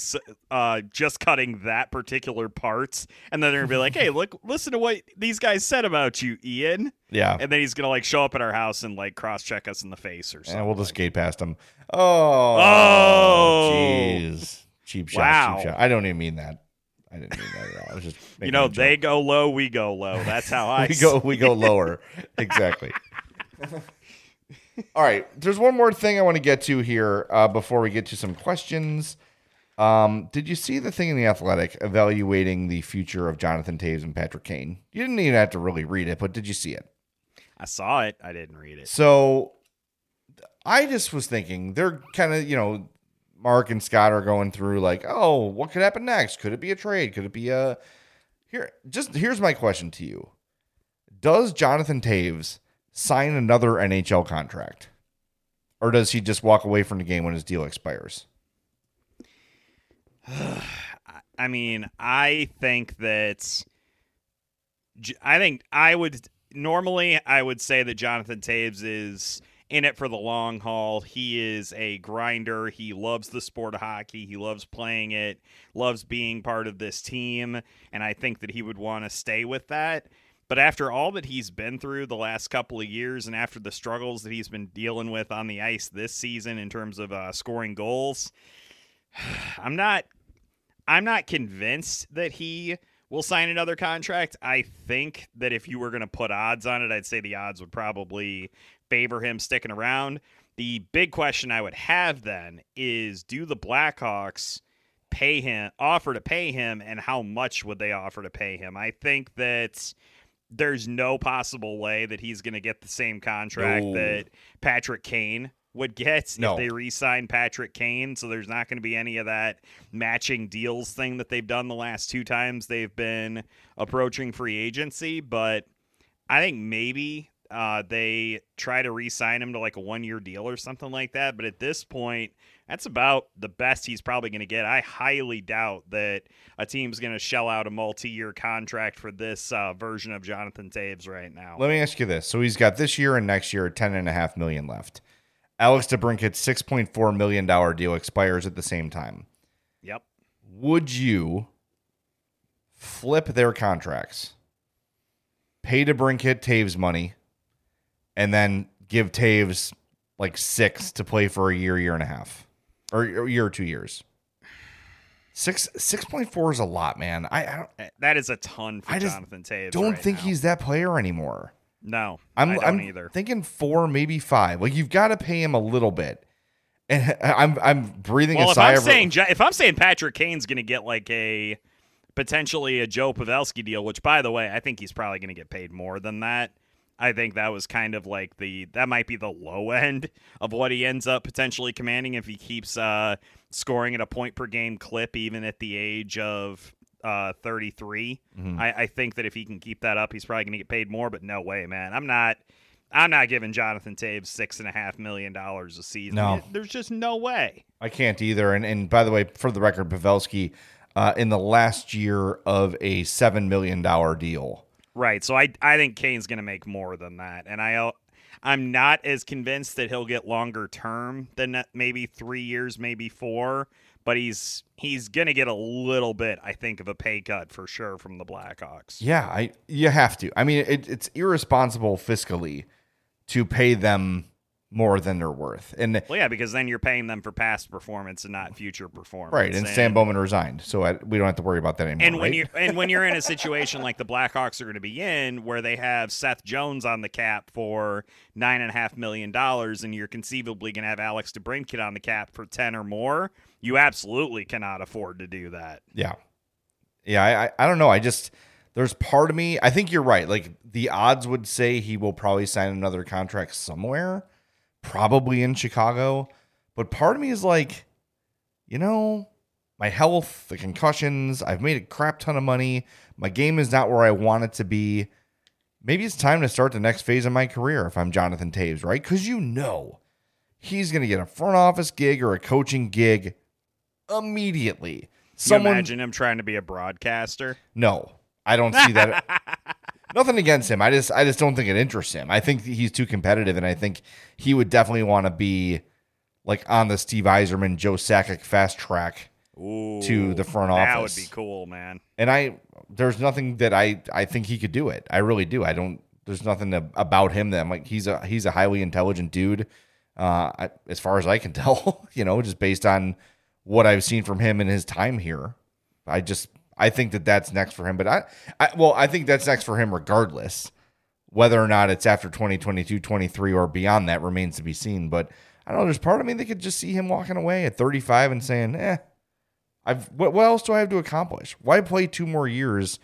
uh, just cutting that particular parts, and then they're gonna be like, "Hey, look, listen to what these guys said about you, Ian." Yeah. And then he's gonna like show up at our house and like cross check us in the face or something. And we'll just skate past him. Oh, Oh. jeez, cheap shot, Wow. cheap shot. I don't even mean that. I didn't mean that at all. I was just you know, they go low, we go low. That's how I we go we go lower. exactly. All right, there's one more thing I want to get to here uh, before we get to some questions. Um, did you see the thing in the Athletic evaluating the future of Jonathan Toews and Patrick Kane? You didn't even have to really read it, but did you see it? I saw it. I didn't read it. So I just was thinking they're kind of, you know, Mark and Scott are going through like, oh, what could happen next? Could it be a trade? Could it be a here? Just here's my question to you: Does Jonathan Toews sign another NHL contract, or does he just walk away from the game when his deal expires? I mean, I think that I think I would normally I would say that Jonathan Toews is in it for the long haul. He is a grinder. He loves the sport of hockey. He loves playing it, loves being part of this team, and I think that he would want to stay with that. But after all that he's been through the last couple of years, and after the struggles that he's been dealing with on the ice this season in terms of uh, scoring goals, I'm not I'm not convinced that he will sign another contract. I think that if you were going to put odds on it, I'd say the odds would probably favor him sticking around. The big question I would have then is do the Blackhawks pay him offer to pay him and how much would they offer to pay him? I think that there's no possible way that he's going to get the same contract No. that Patrick Kane would get No. if they re-sign Patrick Kane. So there's not going to be any of that matching deals thing that they've done the last two times they've been approaching free agency. But I think maybe uh, they try to re-sign him to like a one-year deal or something like that. But at this point, that's about the best he's probably going to get. I highly doubt that a team's going to shell out a multi-year contract for this uh, version of Jonathan Toews right now. Let me ask you this: so he's got this year and next year ten and a half million left. Alex DeBrincat's six point four million dollar deal expires at the same time. Yep. Would you flip their contracts, pay DeBrincat Toews money, and then give Toews like six to play for a year, year and a half, or a year or two years? Six six point four is a lot, man. I, I don't Uh, That is a ton for I just Jonathan Toews. don't right think now. he's that player anymore. No, I'm I don't I'm either. thinking four, maybe five. Like you've got to pay him a little bit. And I'm I'm breathing Well, a if sigh I'm of saying if I'm saying Patrick Kane's going to get like a potentially a Joe Pavelski deal, which by the way, I think he's probably going to get paid more than that. I think that was kind of like the that might be the low end of what he ends up potentially commanding if he keeps uh, scoring at a point per game clip, even at the age of uh, 33. Mm-hmm. I, I think that if he can keep that up, he's probably going to get paid more. But no way, man. I'm not. I'm not giving Jonathan Toews six and a half million dollars a season. No. There's just no way. I can't either. And and by the way, for the record, Pavelski, uh, in the last year of a seven million dollar deal. Right. So I I think Kane's going to make more than that, and I uh, I'm not as convinced that he'll get longer term than maybe three years, maybe four. But he's he's going to get a little bit, I think, of a pay cut for sure from the Blackhawks. Yeah, I you have to. I mean, it, it's irresponsible fiscally to pay them more than they're worth. And Well, yeah, because then you're paying them for past performance and not future performance. right, and Stan Bowman resigned, so I, we don't have to worry about that anymore. And when right? you and when you're in a situation like the Blackhawks are going to be in, where they have Seth Jones on the cap for nine and a half million dollars, and you're conceivably going to have Alex DeBrincat on the cap for ten or more, you absolutely cannot afford to do that. Yeah. Yeah, I, I I don't know. I just there's part of me. I think you're right. Like the odds would say he will probably sign another contract somewhere, probably in Chicago. But part of me is like, you know, my health, the concussions, I've made a crap ton of money. My game is not where I want it to be. Maybe it's time to start the next phase of my career if I'm Jonathan Toews, right? Because you know he's going to get a front office gig or a coaching gig immediately. Can you imagine him trying to be a broadcaster? no, I don't see that. Nothing against him. I just I just don't think it interests him. I think he's too competitive, and I think he would definitely want to be like on the Steve Yzerman, Joe Sakic fast track Ooh, to the front office. That would be cool, man. And I there's nothing that I I think he could do it. I really do. I don't. There's nothing to, about him that I'm like he's a he's a highly intelligent dude. Uh, I, as far as I can tell, you know, just based on what I've seen from him in his time here, I just I think that that's next for him. But I, I well, I think that's next for him regardless. Whether or not it's after 2022, 23, or beyond that remains to be seen. But I don't know. There's part of me that could just see him walking away at 35 and saying, eh, I've what, what else do I have to accomplish? Why play two more years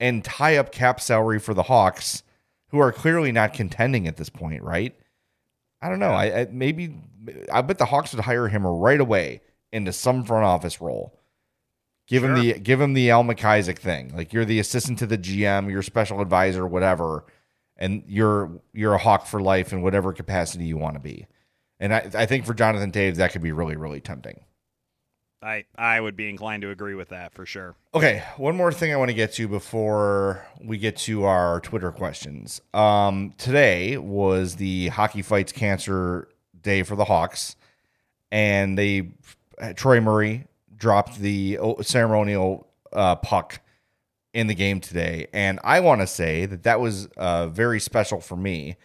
and tie up cap salary for the Hawks, who are clearly not contending at this point, right? I don't know. I, I maybe I bet the Hawks would hire him right away into some front office role. Give him the give him the Al MacIsaac thing. Like you're the assistant to the GM, you're special advisor, whatever, and you're you're a Hawk for life in whatever capacity you want to be. And I, I think for Jonathan Toews, that could be really, really tempting. I I would be inclined to agree with that for sure. Okay, one more thing I want to get to before we get to our Twitter questions. Um, today was the Hockey Fights Cancer Day for the Hawks, and they Troy Murray dropped the ceremonial uh, puck in the game today, and I want to say that that was uh, very special for me.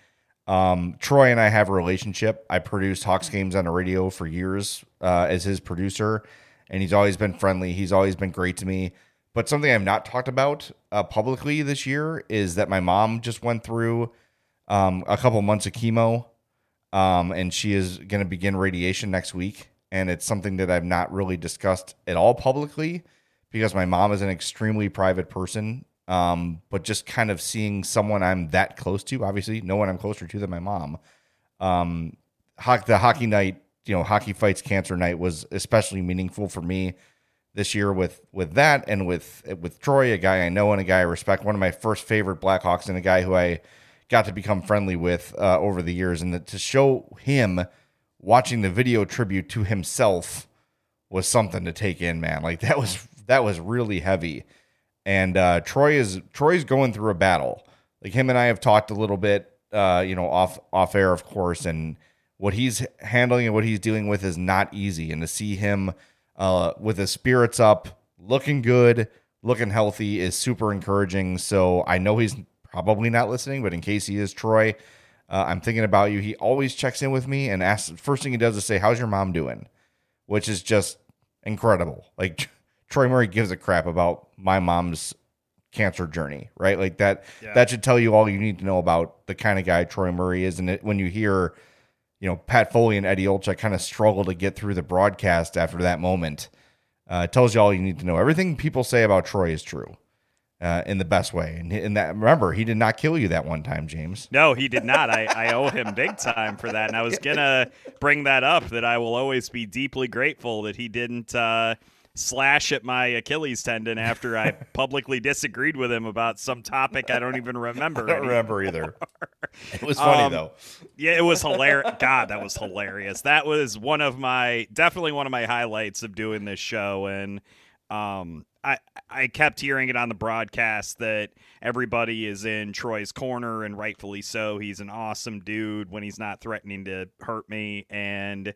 Um, Troy and I have a relationship. I produced Hawks games on the radio for years uh, as his producer and he's always been friendly. He's always been great to me. But something I've not talked about uh, publicly this year is that my mom just went through um, a couple months of chemo, um, and she is going to begin radiation next week. And it's something that I've not really discussed at all publicly because my mom is an extremely private person. Um, but just kind of seeing someone I'm that close to, obviously, no one I'm closer to than my mom. Um, the hockey night you know, hockey fights cancer night was especially meaningful for me this year with with that and with with Troy, a guy I know and a guy I respect, one of my first favorite Blackhawks and a guy who I got to become friendly with uh, over the years, and to show him watching the video tribute to himself was something to take in, man. Like that was that was really heavy. And uh, Troy is Troy's going through a battle. Like him and I have talked a little bit, uh, you know, off off air, of course, and what he's handling and what he's dealing with is not easy. And to see him uh, with his spirits up, looking good, looking healthy is super encouraging. So I know he's probably not listening, but in case he is, Troy, uh, I'm thinking about you. He always checks in with me and asks. First thing he does is say, "How's your mom doing?" Which is just incredible. Like Troy Murray gives a crap about my mom's cancer journey, right? Like that. Yeah. That should tell you all you need to know about the kind of guy Troy Murray is. And it, when you hear you know, Pat Foley and Eddie Olczyk kind of struggle to get through the broadcast after that moment. Uh, it tells you all you need to know. Everything people say about Troy is true. Uh, in the best way. And, and that remember, he did not kill you that one time, James. No, he did not. I, I owe him big time for that. And I was gonna bring that up that I will always be deeply grateful that he didn't uh, slash at my Achilles tendon after I publicly disagreed with him about some topic I don't even remember. I don't remember either. It was funny um, though. Yeah, it was hilarious. God, that was hilarious. That was one of my definitely one of my highlights of doing this show and um I I kept hearing it on the broadcast that everybody is in Troy's corner and rightfully so. He's an awesome dude when he's not threatening to hurt me and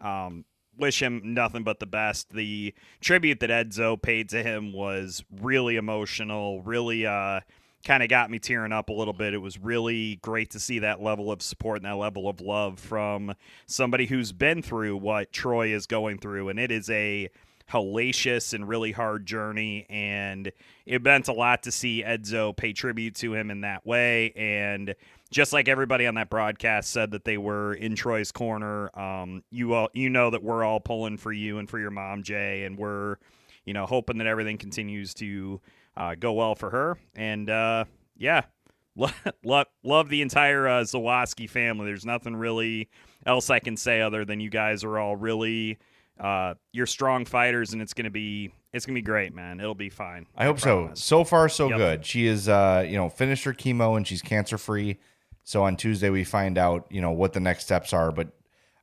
um wish him nothing but the best. The tribute that Edzo paid to him was really emotional, really uh, kind of got me tearing up a little bit. It was really great to see that level of support and that level of love from somebody who's been through what Troy is going through. And it is a hellacious and really hard journey. And it meant a lot to see Edzo pay tribute to him in that way. And just like everybody on that broadcast said that they were in Troy's corner. Um, you all, you know that we're all pulling for you and for your mom, Jay, and we're, you know, hoping that everything continues to uh, go well for her. And uh, yeah, love love the entire uh, Zawaski family. There's nothing really else I can say other than you guys are all really uh, you're strong fighters, and it's gonna be it's gonna be great, man. It'll be fine. I, I hope promise. so. So far, so yep. good. She is, uh, you know, finished her chemo and she's cancer free. So on Tuesday we find out, you know, what the next steps are. But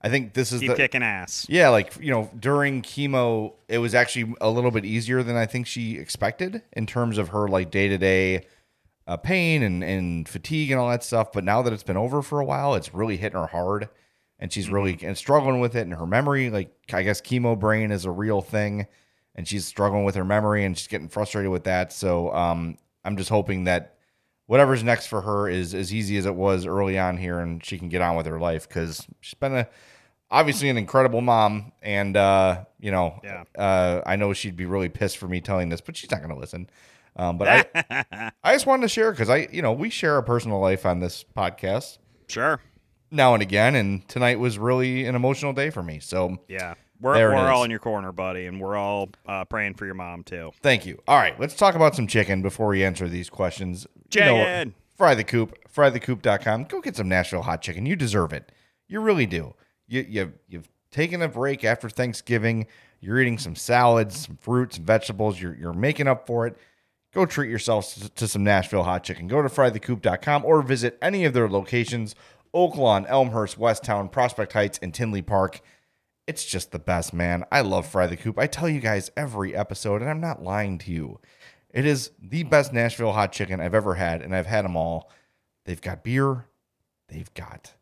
I think this is Keep the kicking ass. Yeah, like you know, during chemo, it was actually a little bit easier than I think she expected in terms of her like day to day pain and and fatigue and all that stuff. But now that it's been over for a while, it's really hitting her hard, and she's really and struggling with it. And her memory, like I guess chemo brain is a real thing, and she's struggling with her memory and she's getting frustrated with that. So um, I'm just hoping that whatever's next for her is as easy as it was early on here, and she can get on with her life because she's been a obviously an incredible mom, and uh, you know, yeah. uh, I know she'd be really pissed for me telling this, but she's not going to listen. Um, but I, I just wanted to share because I, you know, we share a personal life on this podcast Sure. Now and again, and tonight was really an emotional day for me. So Yeah. We're, we're all in your corner, buddy, and we're all uh, praying for your mom, too. thank you. All right, let's talk about some chicken before we answer these questions. You know? Chicken. Fry the Coop, frythecoop.com. Go get some Nashville hot chicken. You deserve it. You really do. You, you, you've taken a break after Thanksgiving. You're eating some salads, some fruits, and vegetables. You're, you're making up for it. Go treat yourselves to, to some Nashville hot chicken. Go to frythecoop.com or visit any of their locations Oak Lawn, Elmhurst, Westtown, Prospect Heights, and Tinley Park. It's just the best, man. I love Fry the Coop. I tell you guys every episode, and I'm not lying to you. It is the best Nashville hot chicken I've ever had, and I've had them all. They've got beer, they've got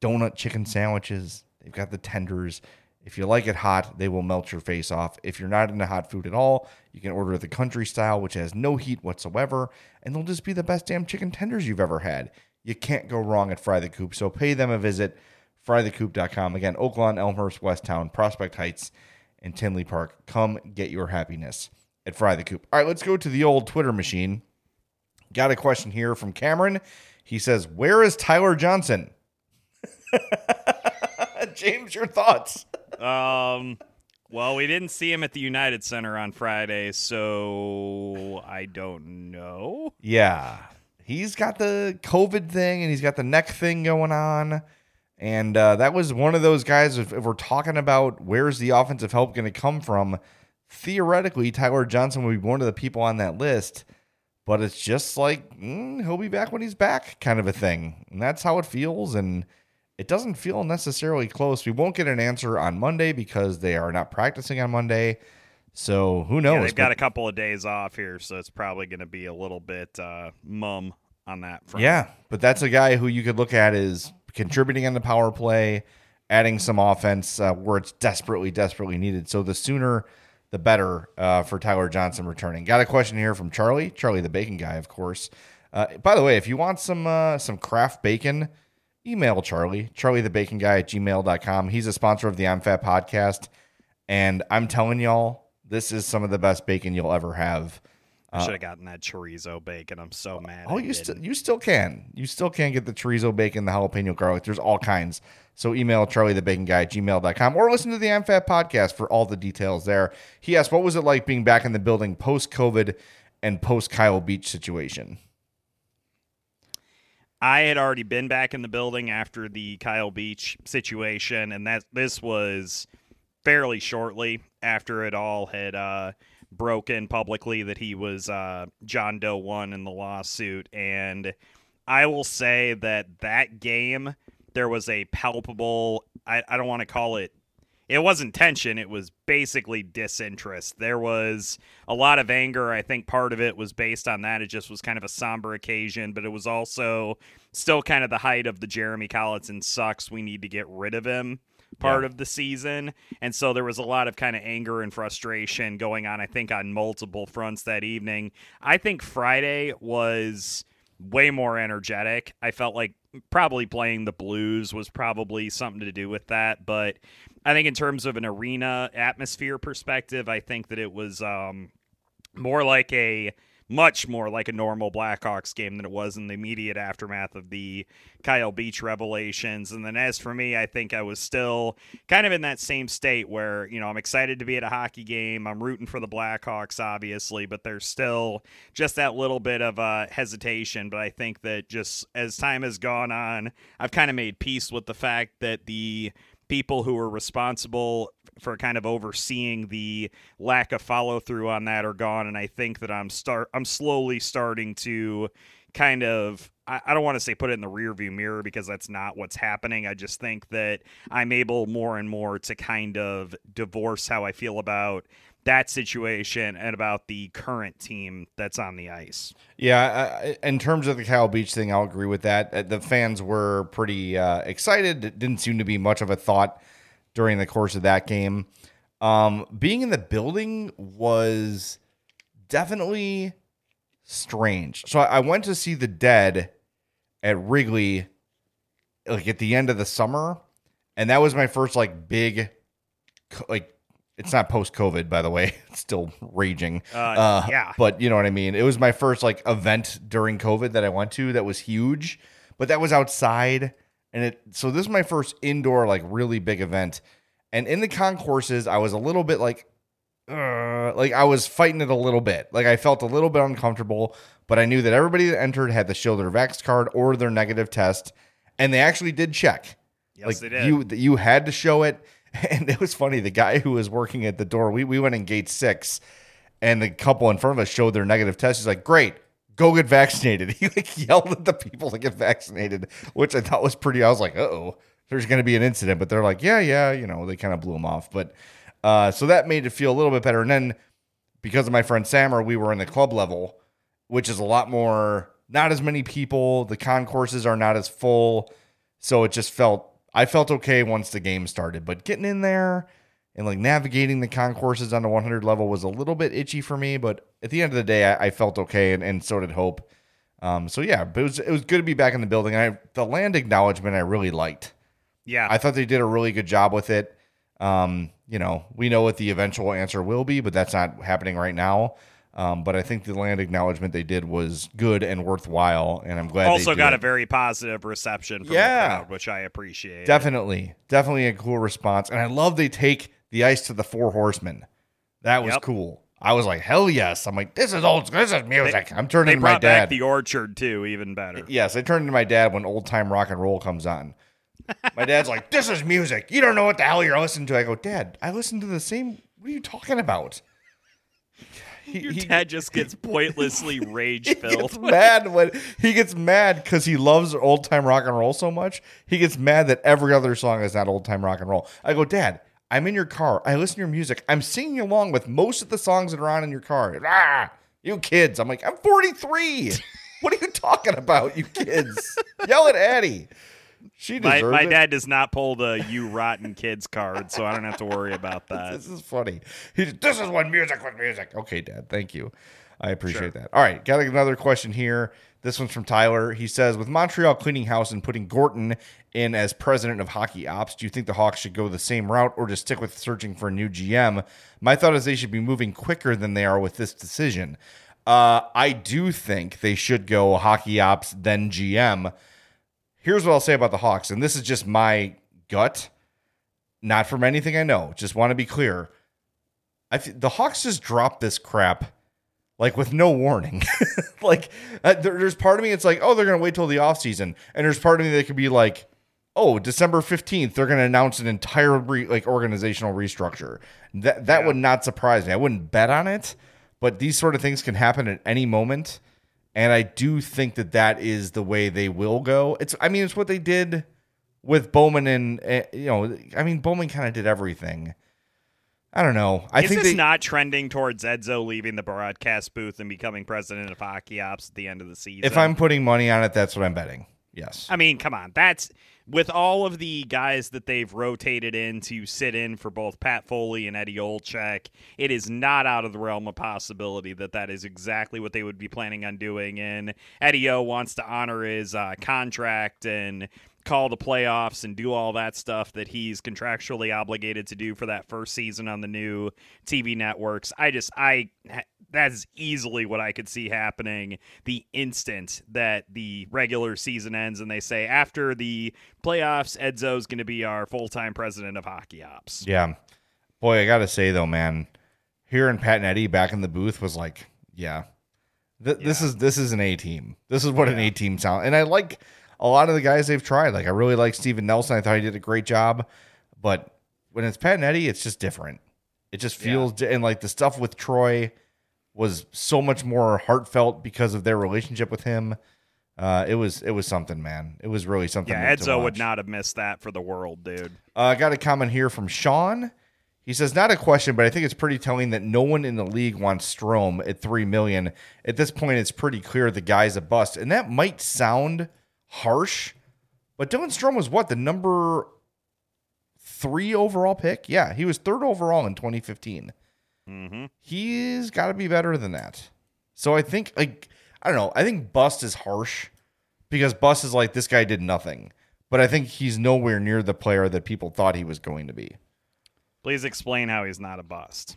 donut chicken sandwiches, they've got the tenders. If you like it hot, they will melt your face off. If you're not into hot food at all, you can order the country style, which has no heat whatsoever, and they'll just be the best damn chicken tenders you've ever had. You can't go wrong at Fry the Coop, so pay them a visit. Frythecoop.com. Again, Oaklawn, Elmhurst, Westtown, Prospect Heights, and Tinley Park. Come get your happiness at Fry the Coop. All right, let's go to the old Twitter machine. Got a question here from Cameron. He says, Where is Tyler Johnson? James, your thoughts? Um, well, we didn't see him at the United Center on Friday, so I don't know. Yeah. He's got the COVID thing and he's got the neck thing going on. And uh, that was one of those guys. If, if we're talking about where's the offensive help going to come from, theoretically, Tyler Johnson would be one of the people on that list. But it's just like mm, he'll be back when he's back, kind of a thing. And that's how it feels. And it doesn't feel necessarily close. We won't get an answer on Monday because they are not practicing on Monday. So who knows? Yeah, they've got But- a couple of days off here, so it's probably going to be a little bit uh, mum on that front. Yeah, but that's a guy who you could look at as contributing on the power play, adding some offense uh, where it's desperately, desperately needed. So the sooner, the better uh, for Tyler Johnson returning. Got a question here from Charlie, Charlie the bacon guy, of course. Uh, by the way, if you want some uh, some craft bacon, email Charlie, Charlie the bacon guy at gmail.com. He's a sponsor of the I'm Fat podcast. And I'm telling y'all, this is some of the best bacon you'll ever have. Uh, I should have gotten that chorizo bacon. I'm so mad. Oh, I you still you still can. You still can get the chorizo bacon, the jalapeno garlic. There's all kinds. So email Charlie the Bacon Guy at gmail.com or listen to the AmFat podcast for all the details there. He asked, what was it like being back in the building post COVID and post Kyle Beach situation? I had already been back in the building after the Kyle Beach situation, and that this was fairly shortly after it all had uh, broken publicly that he was uh, John Doe one in the lawsuit. And I will say that that game there was a palpable. I, I don't want to call it it wasn't tension it was basically disinterest there was a lot of anger i think part of it was based on that it just was kind of a somber occasion but it was also still kind of the height of the jeremy colliton sucks we need to get rid of him part of the season. And so there was a lot of kind of anger and frustration going on i think on multiple fronts that evening. I think friday was way more energetic. I felt like probably playing the blues was probably something to do with that, but I think in terms of an arena atmosphere perspective, I think that it was um, more like a much more like a normal Blackhawks game than it was in the immediate aftermath of the Kyle Beach revelations. And then as for me, I think I was still kind of in that same state where, you know, I'm excited to be at a hockey game. I'm rooting for the Blackhawks, obviously, but there's still just that little bit of uh, hesitation. But I think that just as time has gone on, I've kind of made peace with the fact that the people who are responsible for kind of overseeing the lack of follow through on that are gone. And I think that I'm start I'm slowly starting to kind of I, don't want to say put it in the rearview mirror because that's not what's happening. I just think that I'm able more and more to kind of divorce how I feel about that situation and about the current team that's on the ice. Yeah, I- in terms of the Kyle Beach thing, I'll agree with that. Uh, The fans were pretty uh, excited. It didn't seem to be much of a thought during the course of that game. Um, being in the building was definitely strange. So I I went to see the Dead at Wrigley, like at the end of the summer, and that was my first like big, like It's not post COVID, by the way. It's still raging. Uh, yeah. But you know what I mean? It was my first like event during COVID that I went to that was huge, but that was outside. And it, so this is my first indoor, like really big event. And in the concourses, I was a little bit like, uh, like I was fighting it a little bit. Like I felt a little bit uncomfortable, but I knew that everybody that entered had to show their Vax card or their negative test. And they actually did check. Yes, like they did. you you had to show it. And it was funny. The guy who was working at the door, we, we went in gate six, and the couple in front of us showed their negative test. He's like, Great, go get vaccinated. He like yelled at the people to get vaccinated, which I thought was pretty. I was like, uh oh, there's gonna be an incident. But they're like, Yeah, yeah, you know, they kind of blew him off. But uh, so that made it feel a little bit better. And then because of my friend Sammer, we were in the club level, which is a lot more not as many people. The concourses are not as full. So it just felt I felt okay once the game started, but getting in there and like navigating the concourses on the 100 level was a little bit itchy for me. But at the end of the day, I, I felt okay, and, and so did Hope. Um, so yeah, but it was it was good to be back in the building. I the land acknowledgement I really liked. Yeah. I thought they did a really good job with it. Um, you know, we know what the eventual answer will be, but that's not happening right now. Um, but I think the land acknowledgement they did was good and worthwhile, and I'm glad. they also got it. a very positive reception from Yeah. the crowd, which I appreciate. Definitely, definitely a cool response, and I love they take the ice to the Four Horsemen. That was Yep. cool. I was like, hell yes! I'm like, this is old, this is music. I'm They turning to my brought back dad. the orchard too, even better. yes, I turned to my dad when old time rock and roll comes on. My dad's like, this is music. You don't know what the hell you're listening to. I go, Dad, I listen to the same. What are you talking about? He, Your he- dad just gets pointlessly rage filled. mad when he gets mad because he loves old time rock and roll so much. He gets mad that every other song is not old time rock and roll. I go, Dad, I'm in your car. I listen to your music. I'm singing along with most of the songs that are on in your car. Ah, you kids. I'm like, I'm 43. what are you talking about, you kids? Yell at Addie. She My, my it. dad does not pull the "you rotten kids" card, so I don't have to worry about that. This is funny. He, this is what music with music. Okay, Dad. Thank you. I appreciate that. All right, got another question here. This one's from Tyler. He says, with Montreal cleaning house and putting Gorton in as president of hockey ops, do you think the Hawks should go the same route or just stick with searching for a new GM? My thought is they should be moving quicker than they are with this decision. Uh, I do think they should go hockey ops then GM. Here's what I'll say about the Hawks, and this is just my gut not from anything I know. Just want to be clear. I th- the Hawks just dropped this crap like with no warning. like uh, there- there's part of me it's like, oh, they're gonna wait till the offseason. and there's part of me that could be like, oh, December fifteenth, they're gonna announce an entire re- like organizational restructure. That that would not surprise me. I wouldn't bet on it, but these sort of things can happen at any moment. And I do think that that is the way they will go. It's, I mean, it's what they did with Bowman and uh, you know, I mean, Bowman kind of did everything. I don't know. I is think this they, not trending towards Edzo leaving the broadcast booth and becoming president of hockey ops at the end of the season? if I'm putting money on it, that's what I'm betting. Yes. I mean, come on. That's with all of the guys that they've rotated in to sit in for both Pat Foley and Eddie Olczyk. It is not out of the realm of possibility that that is exactly what they would be planning on doing. And Eddie O wants to honor his uh, contract and call the playoffs and do all that stuff that he's contractually obligated to do for that first season on the new TV networks. I just I that's easily what I could see happening the instant that the regular season ends and they say after the playoffs Edzo's going to be our full-time president of hockey ops. Yeah. Boy, I got to say though, man, hearing Pat and Eddie back in the booth was like, yeah, Th- this is this is an A team. This is what an A team sound. And I like a lot of the guys they've tried. Like I really like Steven Nelson. I thought he did a great job. But when it's Pat and Eddie, it's just different. It just feels di- and like the stuff with Troy was so much more heartfelt because of their relationship with him. Uh, it was it was something, man. It was really something. Yeah, Edzo would not have missed that for the world, dude. Uh, I got a comment here from Sean. He says, "Not a question, but I think it's pretty telling that no one in the league wants Strome at three million. At this point, it's pretty clear the guy's a bust, and that might sound harsh, but Dylan Strome was what the number three overall pick? Yeah, he was third overall in 2015. Mm-hmm. He's got to be better than that. So I think, like, I don't know. I think bust is harsh because bust is like this guy did nothing, but I think he's nowhere near the player that people thought he was going to be. Please explain how he's not a bust.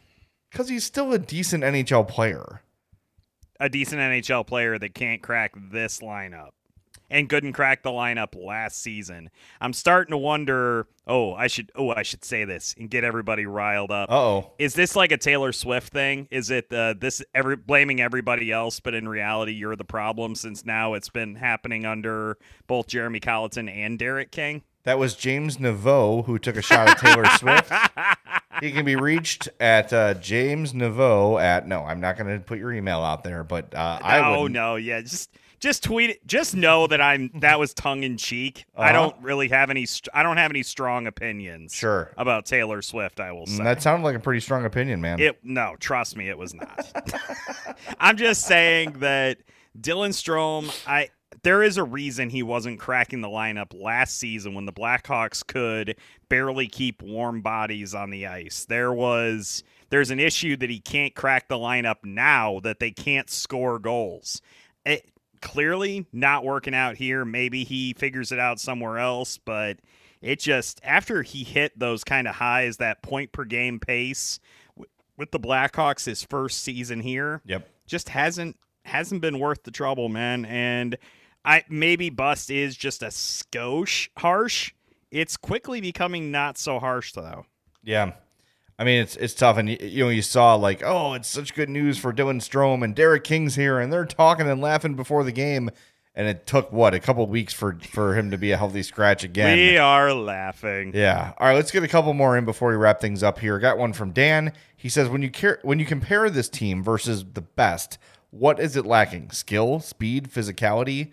Because he's still a decent NHL player. A decent NHL player that can't crack this lineup and couldn't crack the lineup last season. I'm starting to wonder. Oh, I should. Oh, I should say this and get everybody riled up. Oh, is this like a Taylor Swift thing? Is it uh, this every blaming everybody else, but in reality you're the problem since now it's been happening under both Jeremy Colliton and Derek King? That was James Neveau who took a shot at Taylor Swift. He can be reached at uh, James Neveau at no. I'm not going to put your email out there, but uh, I would. Oh, no, yeah, just just tweet it. Just know that I'm that was tongue in cheek. Uh-huh. I don't really have any. I don't have any strong opinions. Sure. About Taylor Swift, I will say that sounded like a pretty strong opinion, man. It no, trust me, it was not. I'm just saying that Dylan Strome. I there is a reason he wasn't cracking the lineup last season when the Blackhawks could barely keep warm bodies on the ice. There was there's an issue that he can't crack the lineup now that they can't score goals. It, clearly not working out here. Maybe he figures it out somewhere else, but it just after he hit those kind of highs, that point per game pace with the Blackhawks his first season here. Yep. Just hasn't hasn't been worth the trouble, man. And I maybe bust is just a skosh harsh. It's quickly becoming not so harsh though. Yeah. I mean, it's it's tough, and you know, you saw like, oh, it's such good news for Dylan Strome and Derek King's here, and they're talking and laughing before the game, and it took what a couple weeks for for him to be a healthy scratch again. We are laughing. Yeah. All right, let's get a couple more in before we wrap things up here. Got one from Dan. He says, when you care, when you compare this team versus the best, what is it lacking? Skill, speed, physicality.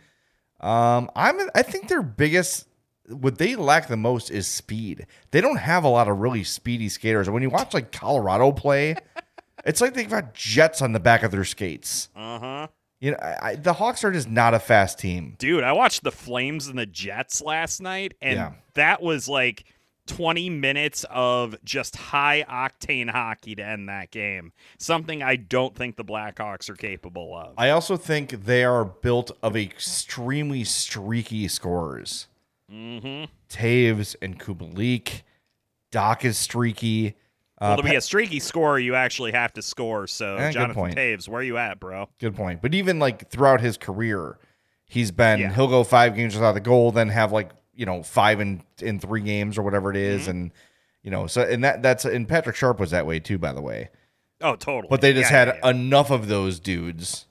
Um, I'm I think their biggest what they lack the most is speed. They don't have a lot of really speedy skaters. When you watch like Colorado play, it's like they've got jets on the back of their skates. Uh huh. You know, I, I, the Hawks are just not a fast team. Dude, I watched the Flames and the Jets last night, and yeah. that was like 20 minutes of just high octane hockey to end that game. Something I don't think the Blackhawks are capable of. I also think they are built of extremely streaky scorers. Mm-hmm. Toews and Kubalik. Dach is streaky. Uh, well, to be a streaky scorer, you actually have to score. So, eh, Jonathan Toews, where are you at, bro? Good point. But even like throughout his career, he's been yeah. he'll go five games without the goal, then have like you know five in in three games or whatever it is, mm-hmm. and you know so and that that's and Patrick Sharp was that way too, by the way. Oh, totally. But they just yeah, had yeah, enough of those dudes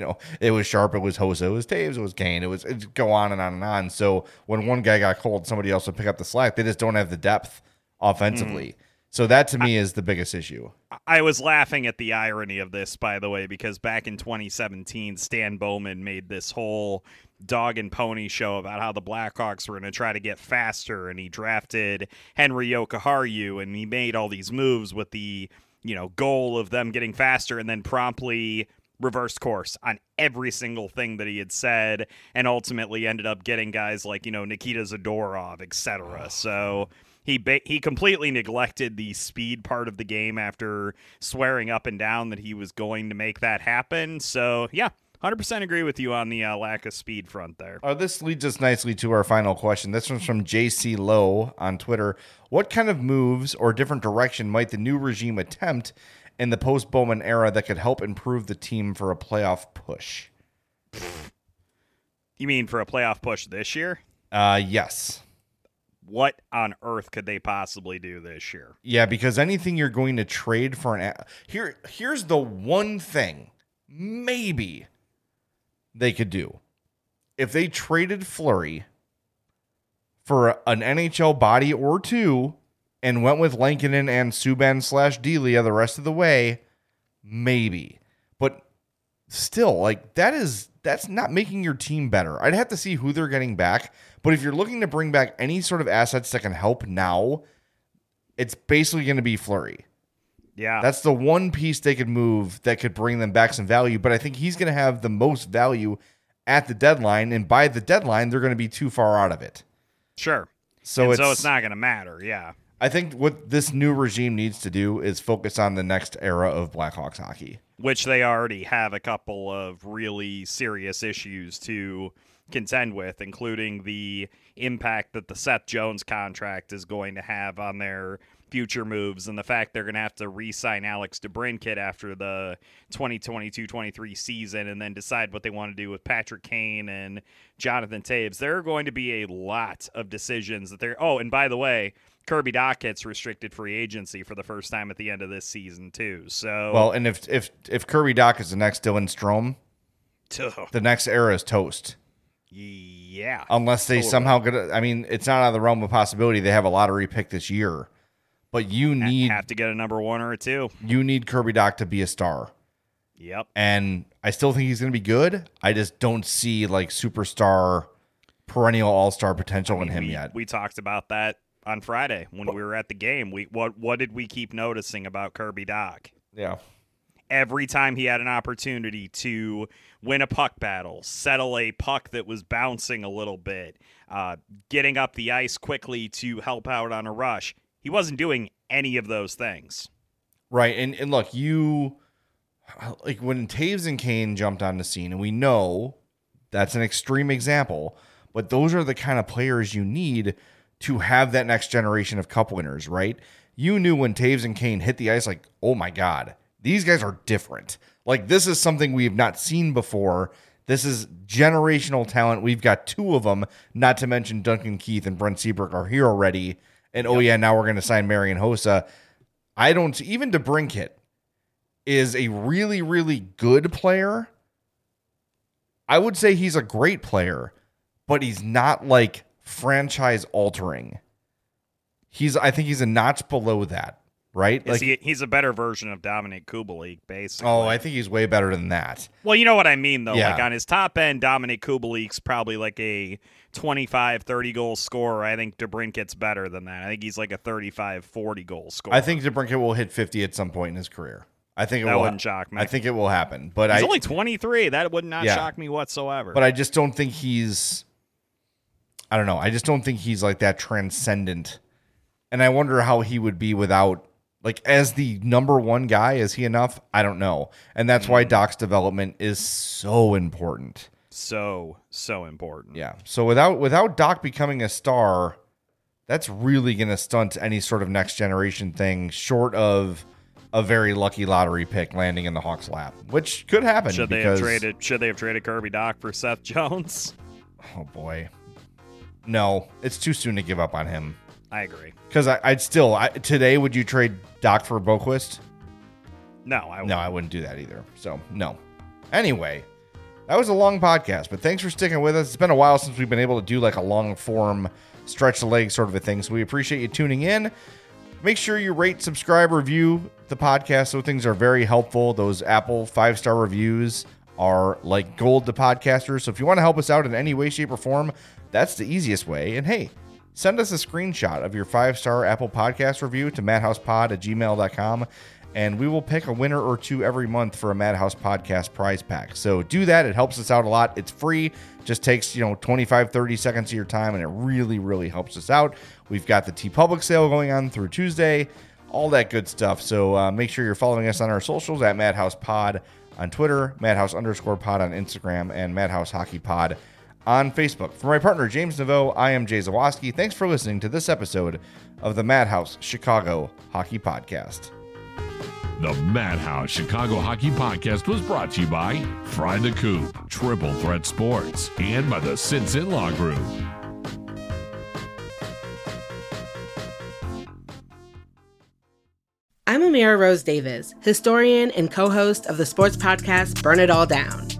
you know, it was Sharp, it was Hossa, it was Toews, it was Kane, it was it go on and on and on. So when one guy got cold, somebody else would pick up the slack. They just don't have the depth offensively. Mm. So that to me I, is the biggest issue. I was laughing at the irony of this, by the way, because back in 2017, Stan Bowman made this whole dog and pony show about how the Blackhawks were going to try to get faster, and he drafted Henry Jokiharju, and he made all these moves with the you know goal of them getting faster, and then promptly reversed course on every single thing that he had said and ultimately ended up getting guys like you know Nikita Zadorov etc. Oh. So he ba- he completely neglected the speed part of the game after swearing up and down that he was going to make that happen. So yeah, 100% agree with you on the uh, lack of speed front there. Oh, this leads us nicely to our final question. This one's from JC Lowe on Twitter. What kind of moves or different direction might the new regime attempt in the post Bowman era that could help improve the team for a playoff push? You mean for a playoff push this year? Uh, yes. What on earth could they possibly do this year? Yeah, because anything you're going to trade for an here here's the one thing maybe they could do. If they traded Fleury for an NHL body or two and went with Lankinen and Subban slash Delia the rest of the way, maybe. But still, like that is that's not making your team better. I'd have to see who they're getting back. But if you're looking to bring back any sort of assets that can help now, it's basically going to be Fleury. Yeah. That's the one piece they could move that could bring them back some value. But I think he's going to have the most value at the deadline. And by the deadline, they're going to be too far out of it. Sure. So, it's, so it's not going to matter. Yeah. I think what this new regime needs to do is focus on the next era of Blackhawks hockey, which they already have a couple of really serious issues to contend with, including the impact that the Seth Jones contract is going to have on their future moves and the fact they're going to have to re-sign Alex DeBrincat after the 2022-23 season and then decide what they want to do with Patrick Kane and Jonathan Toews. There are going to be a lot of decisions that they're Oh, and by the way, Kirby Dach gets restricted free agency for the first time at the end of this season too. So Well, and if if if Kirby Dach is the next Dylan Strome, Ugh. the next era is toast. yeah. Unless they Totally. somehow get. I mean, it's not out of the realm of possibility they have a lottery pick this year, but you need have to get a number 1 or a 2. you need Kirby Dach to be a star, Yep. and I still think he's going to be good. I just don't see like superstar, perennial all star potential in him we, yet. We talked about that on Friday when we were at the game. We what what did we keep noticing about Kirby Dach? yeah, Every time he had an opportunity to win a puck battle, settle a puck that was bouncing a little bit, uh, getting up the ice quickly to help out on a rush, he wasn't doing any of those things. right. And and look, you like when Toews and Kane jumped on the scene, and we know that's an extreme example, but those are the kind of players you need to have that next generation of cup winners, right? You knew when Toews and Kane hit the ice, like, oh my God, these guys are different. Like, this is something we have not seen before. This is generational talent. We've got two of them, not to mention Duncan Keith and Brent Seabrook are here already. And oh, yeah, now we're going to sign Marian Hossa. I don't, even DeBrincat is a really, really good player. I would say he's a great player, but he's not like franchise altering. He's I think he's a notch below that, right? Is Like he, he's a better version of Dominik Kubalik, basically. Oh, I think he's way better than that. Well, you know what I mean, though. Yeah. Like on his top end, Dominik Kubalik's probably like a 25, 30 goal scorer. I think DeBrincat's better than that. I think he's like a 35, 40 goal scorer. I think DeBrincat will hit 50 at some point in his career. I think it That will wouldn't shock me. I think it will happen, but he's I only 23. That would not Yeah. shock me whatsoever. but I just don't think he's I don't know. I just don't think he's like that transcendent. And I wonder how he would be without like as the number one guy, is he enough? I don't know. And that's why Mm. Dach's development is so important. so, so important. Yeah. So without without Dach becoming a star, that's really gonna stunt any sort of next generation thing, short of a very lucky lottery pick landing in the Hawks lap, which could happen. Should they have traded? Should they have traded Kirby Dach for Seth Jones? Oh boy. No, it's too soon to give up on him. I agree. Because I'd still I, today. Would you trade Dach for Boqvist? No, I No, I wouldn't do that either. So no. Anyway, that was a long podcast, but thanks for sticking with us. It's been a while since we've been able to do like a long form, stretch the leg sort of a thing. So we appreciate you tuning in. Make sure you rate, subscribe, review the podcast. Those things are very helpful. Those Apple five star reviews are like gold to podcasters. So if you want to help us out in any way, shape, or form, that's the easiest way. And hey, send us a screenshot of your five star Apple podcast review to madhousepod at gmail.com. And we will pick a winner or two every month for a Madhouse Podcast prize pack. So do that. It helps us out a lot. It's free. Just takes, you know, 25, 30 seconds of your time, and it really, really helps us out. We've got the TeePublic sale going on through Tuesday, all that good stuff. So uh, make sure you're following us on our socials at Madhouse Pod on Twitter, Madhouse underscore pod on Instagram, and Madhouse Hockey Pod on Facebook. For my partner, James Neveau, I am Jay Zawaski. Thanks for listening to this episode of the Madhouse Chicago Hockey Podcast. The Madhouse Chicago Hockey Podcast was brought to you by Fry the Coop, Triple Threat Sports, and by the Sinson Law Group. I'm Amira Rose Davis, historian and co host of the sports podcast Burn It All Down.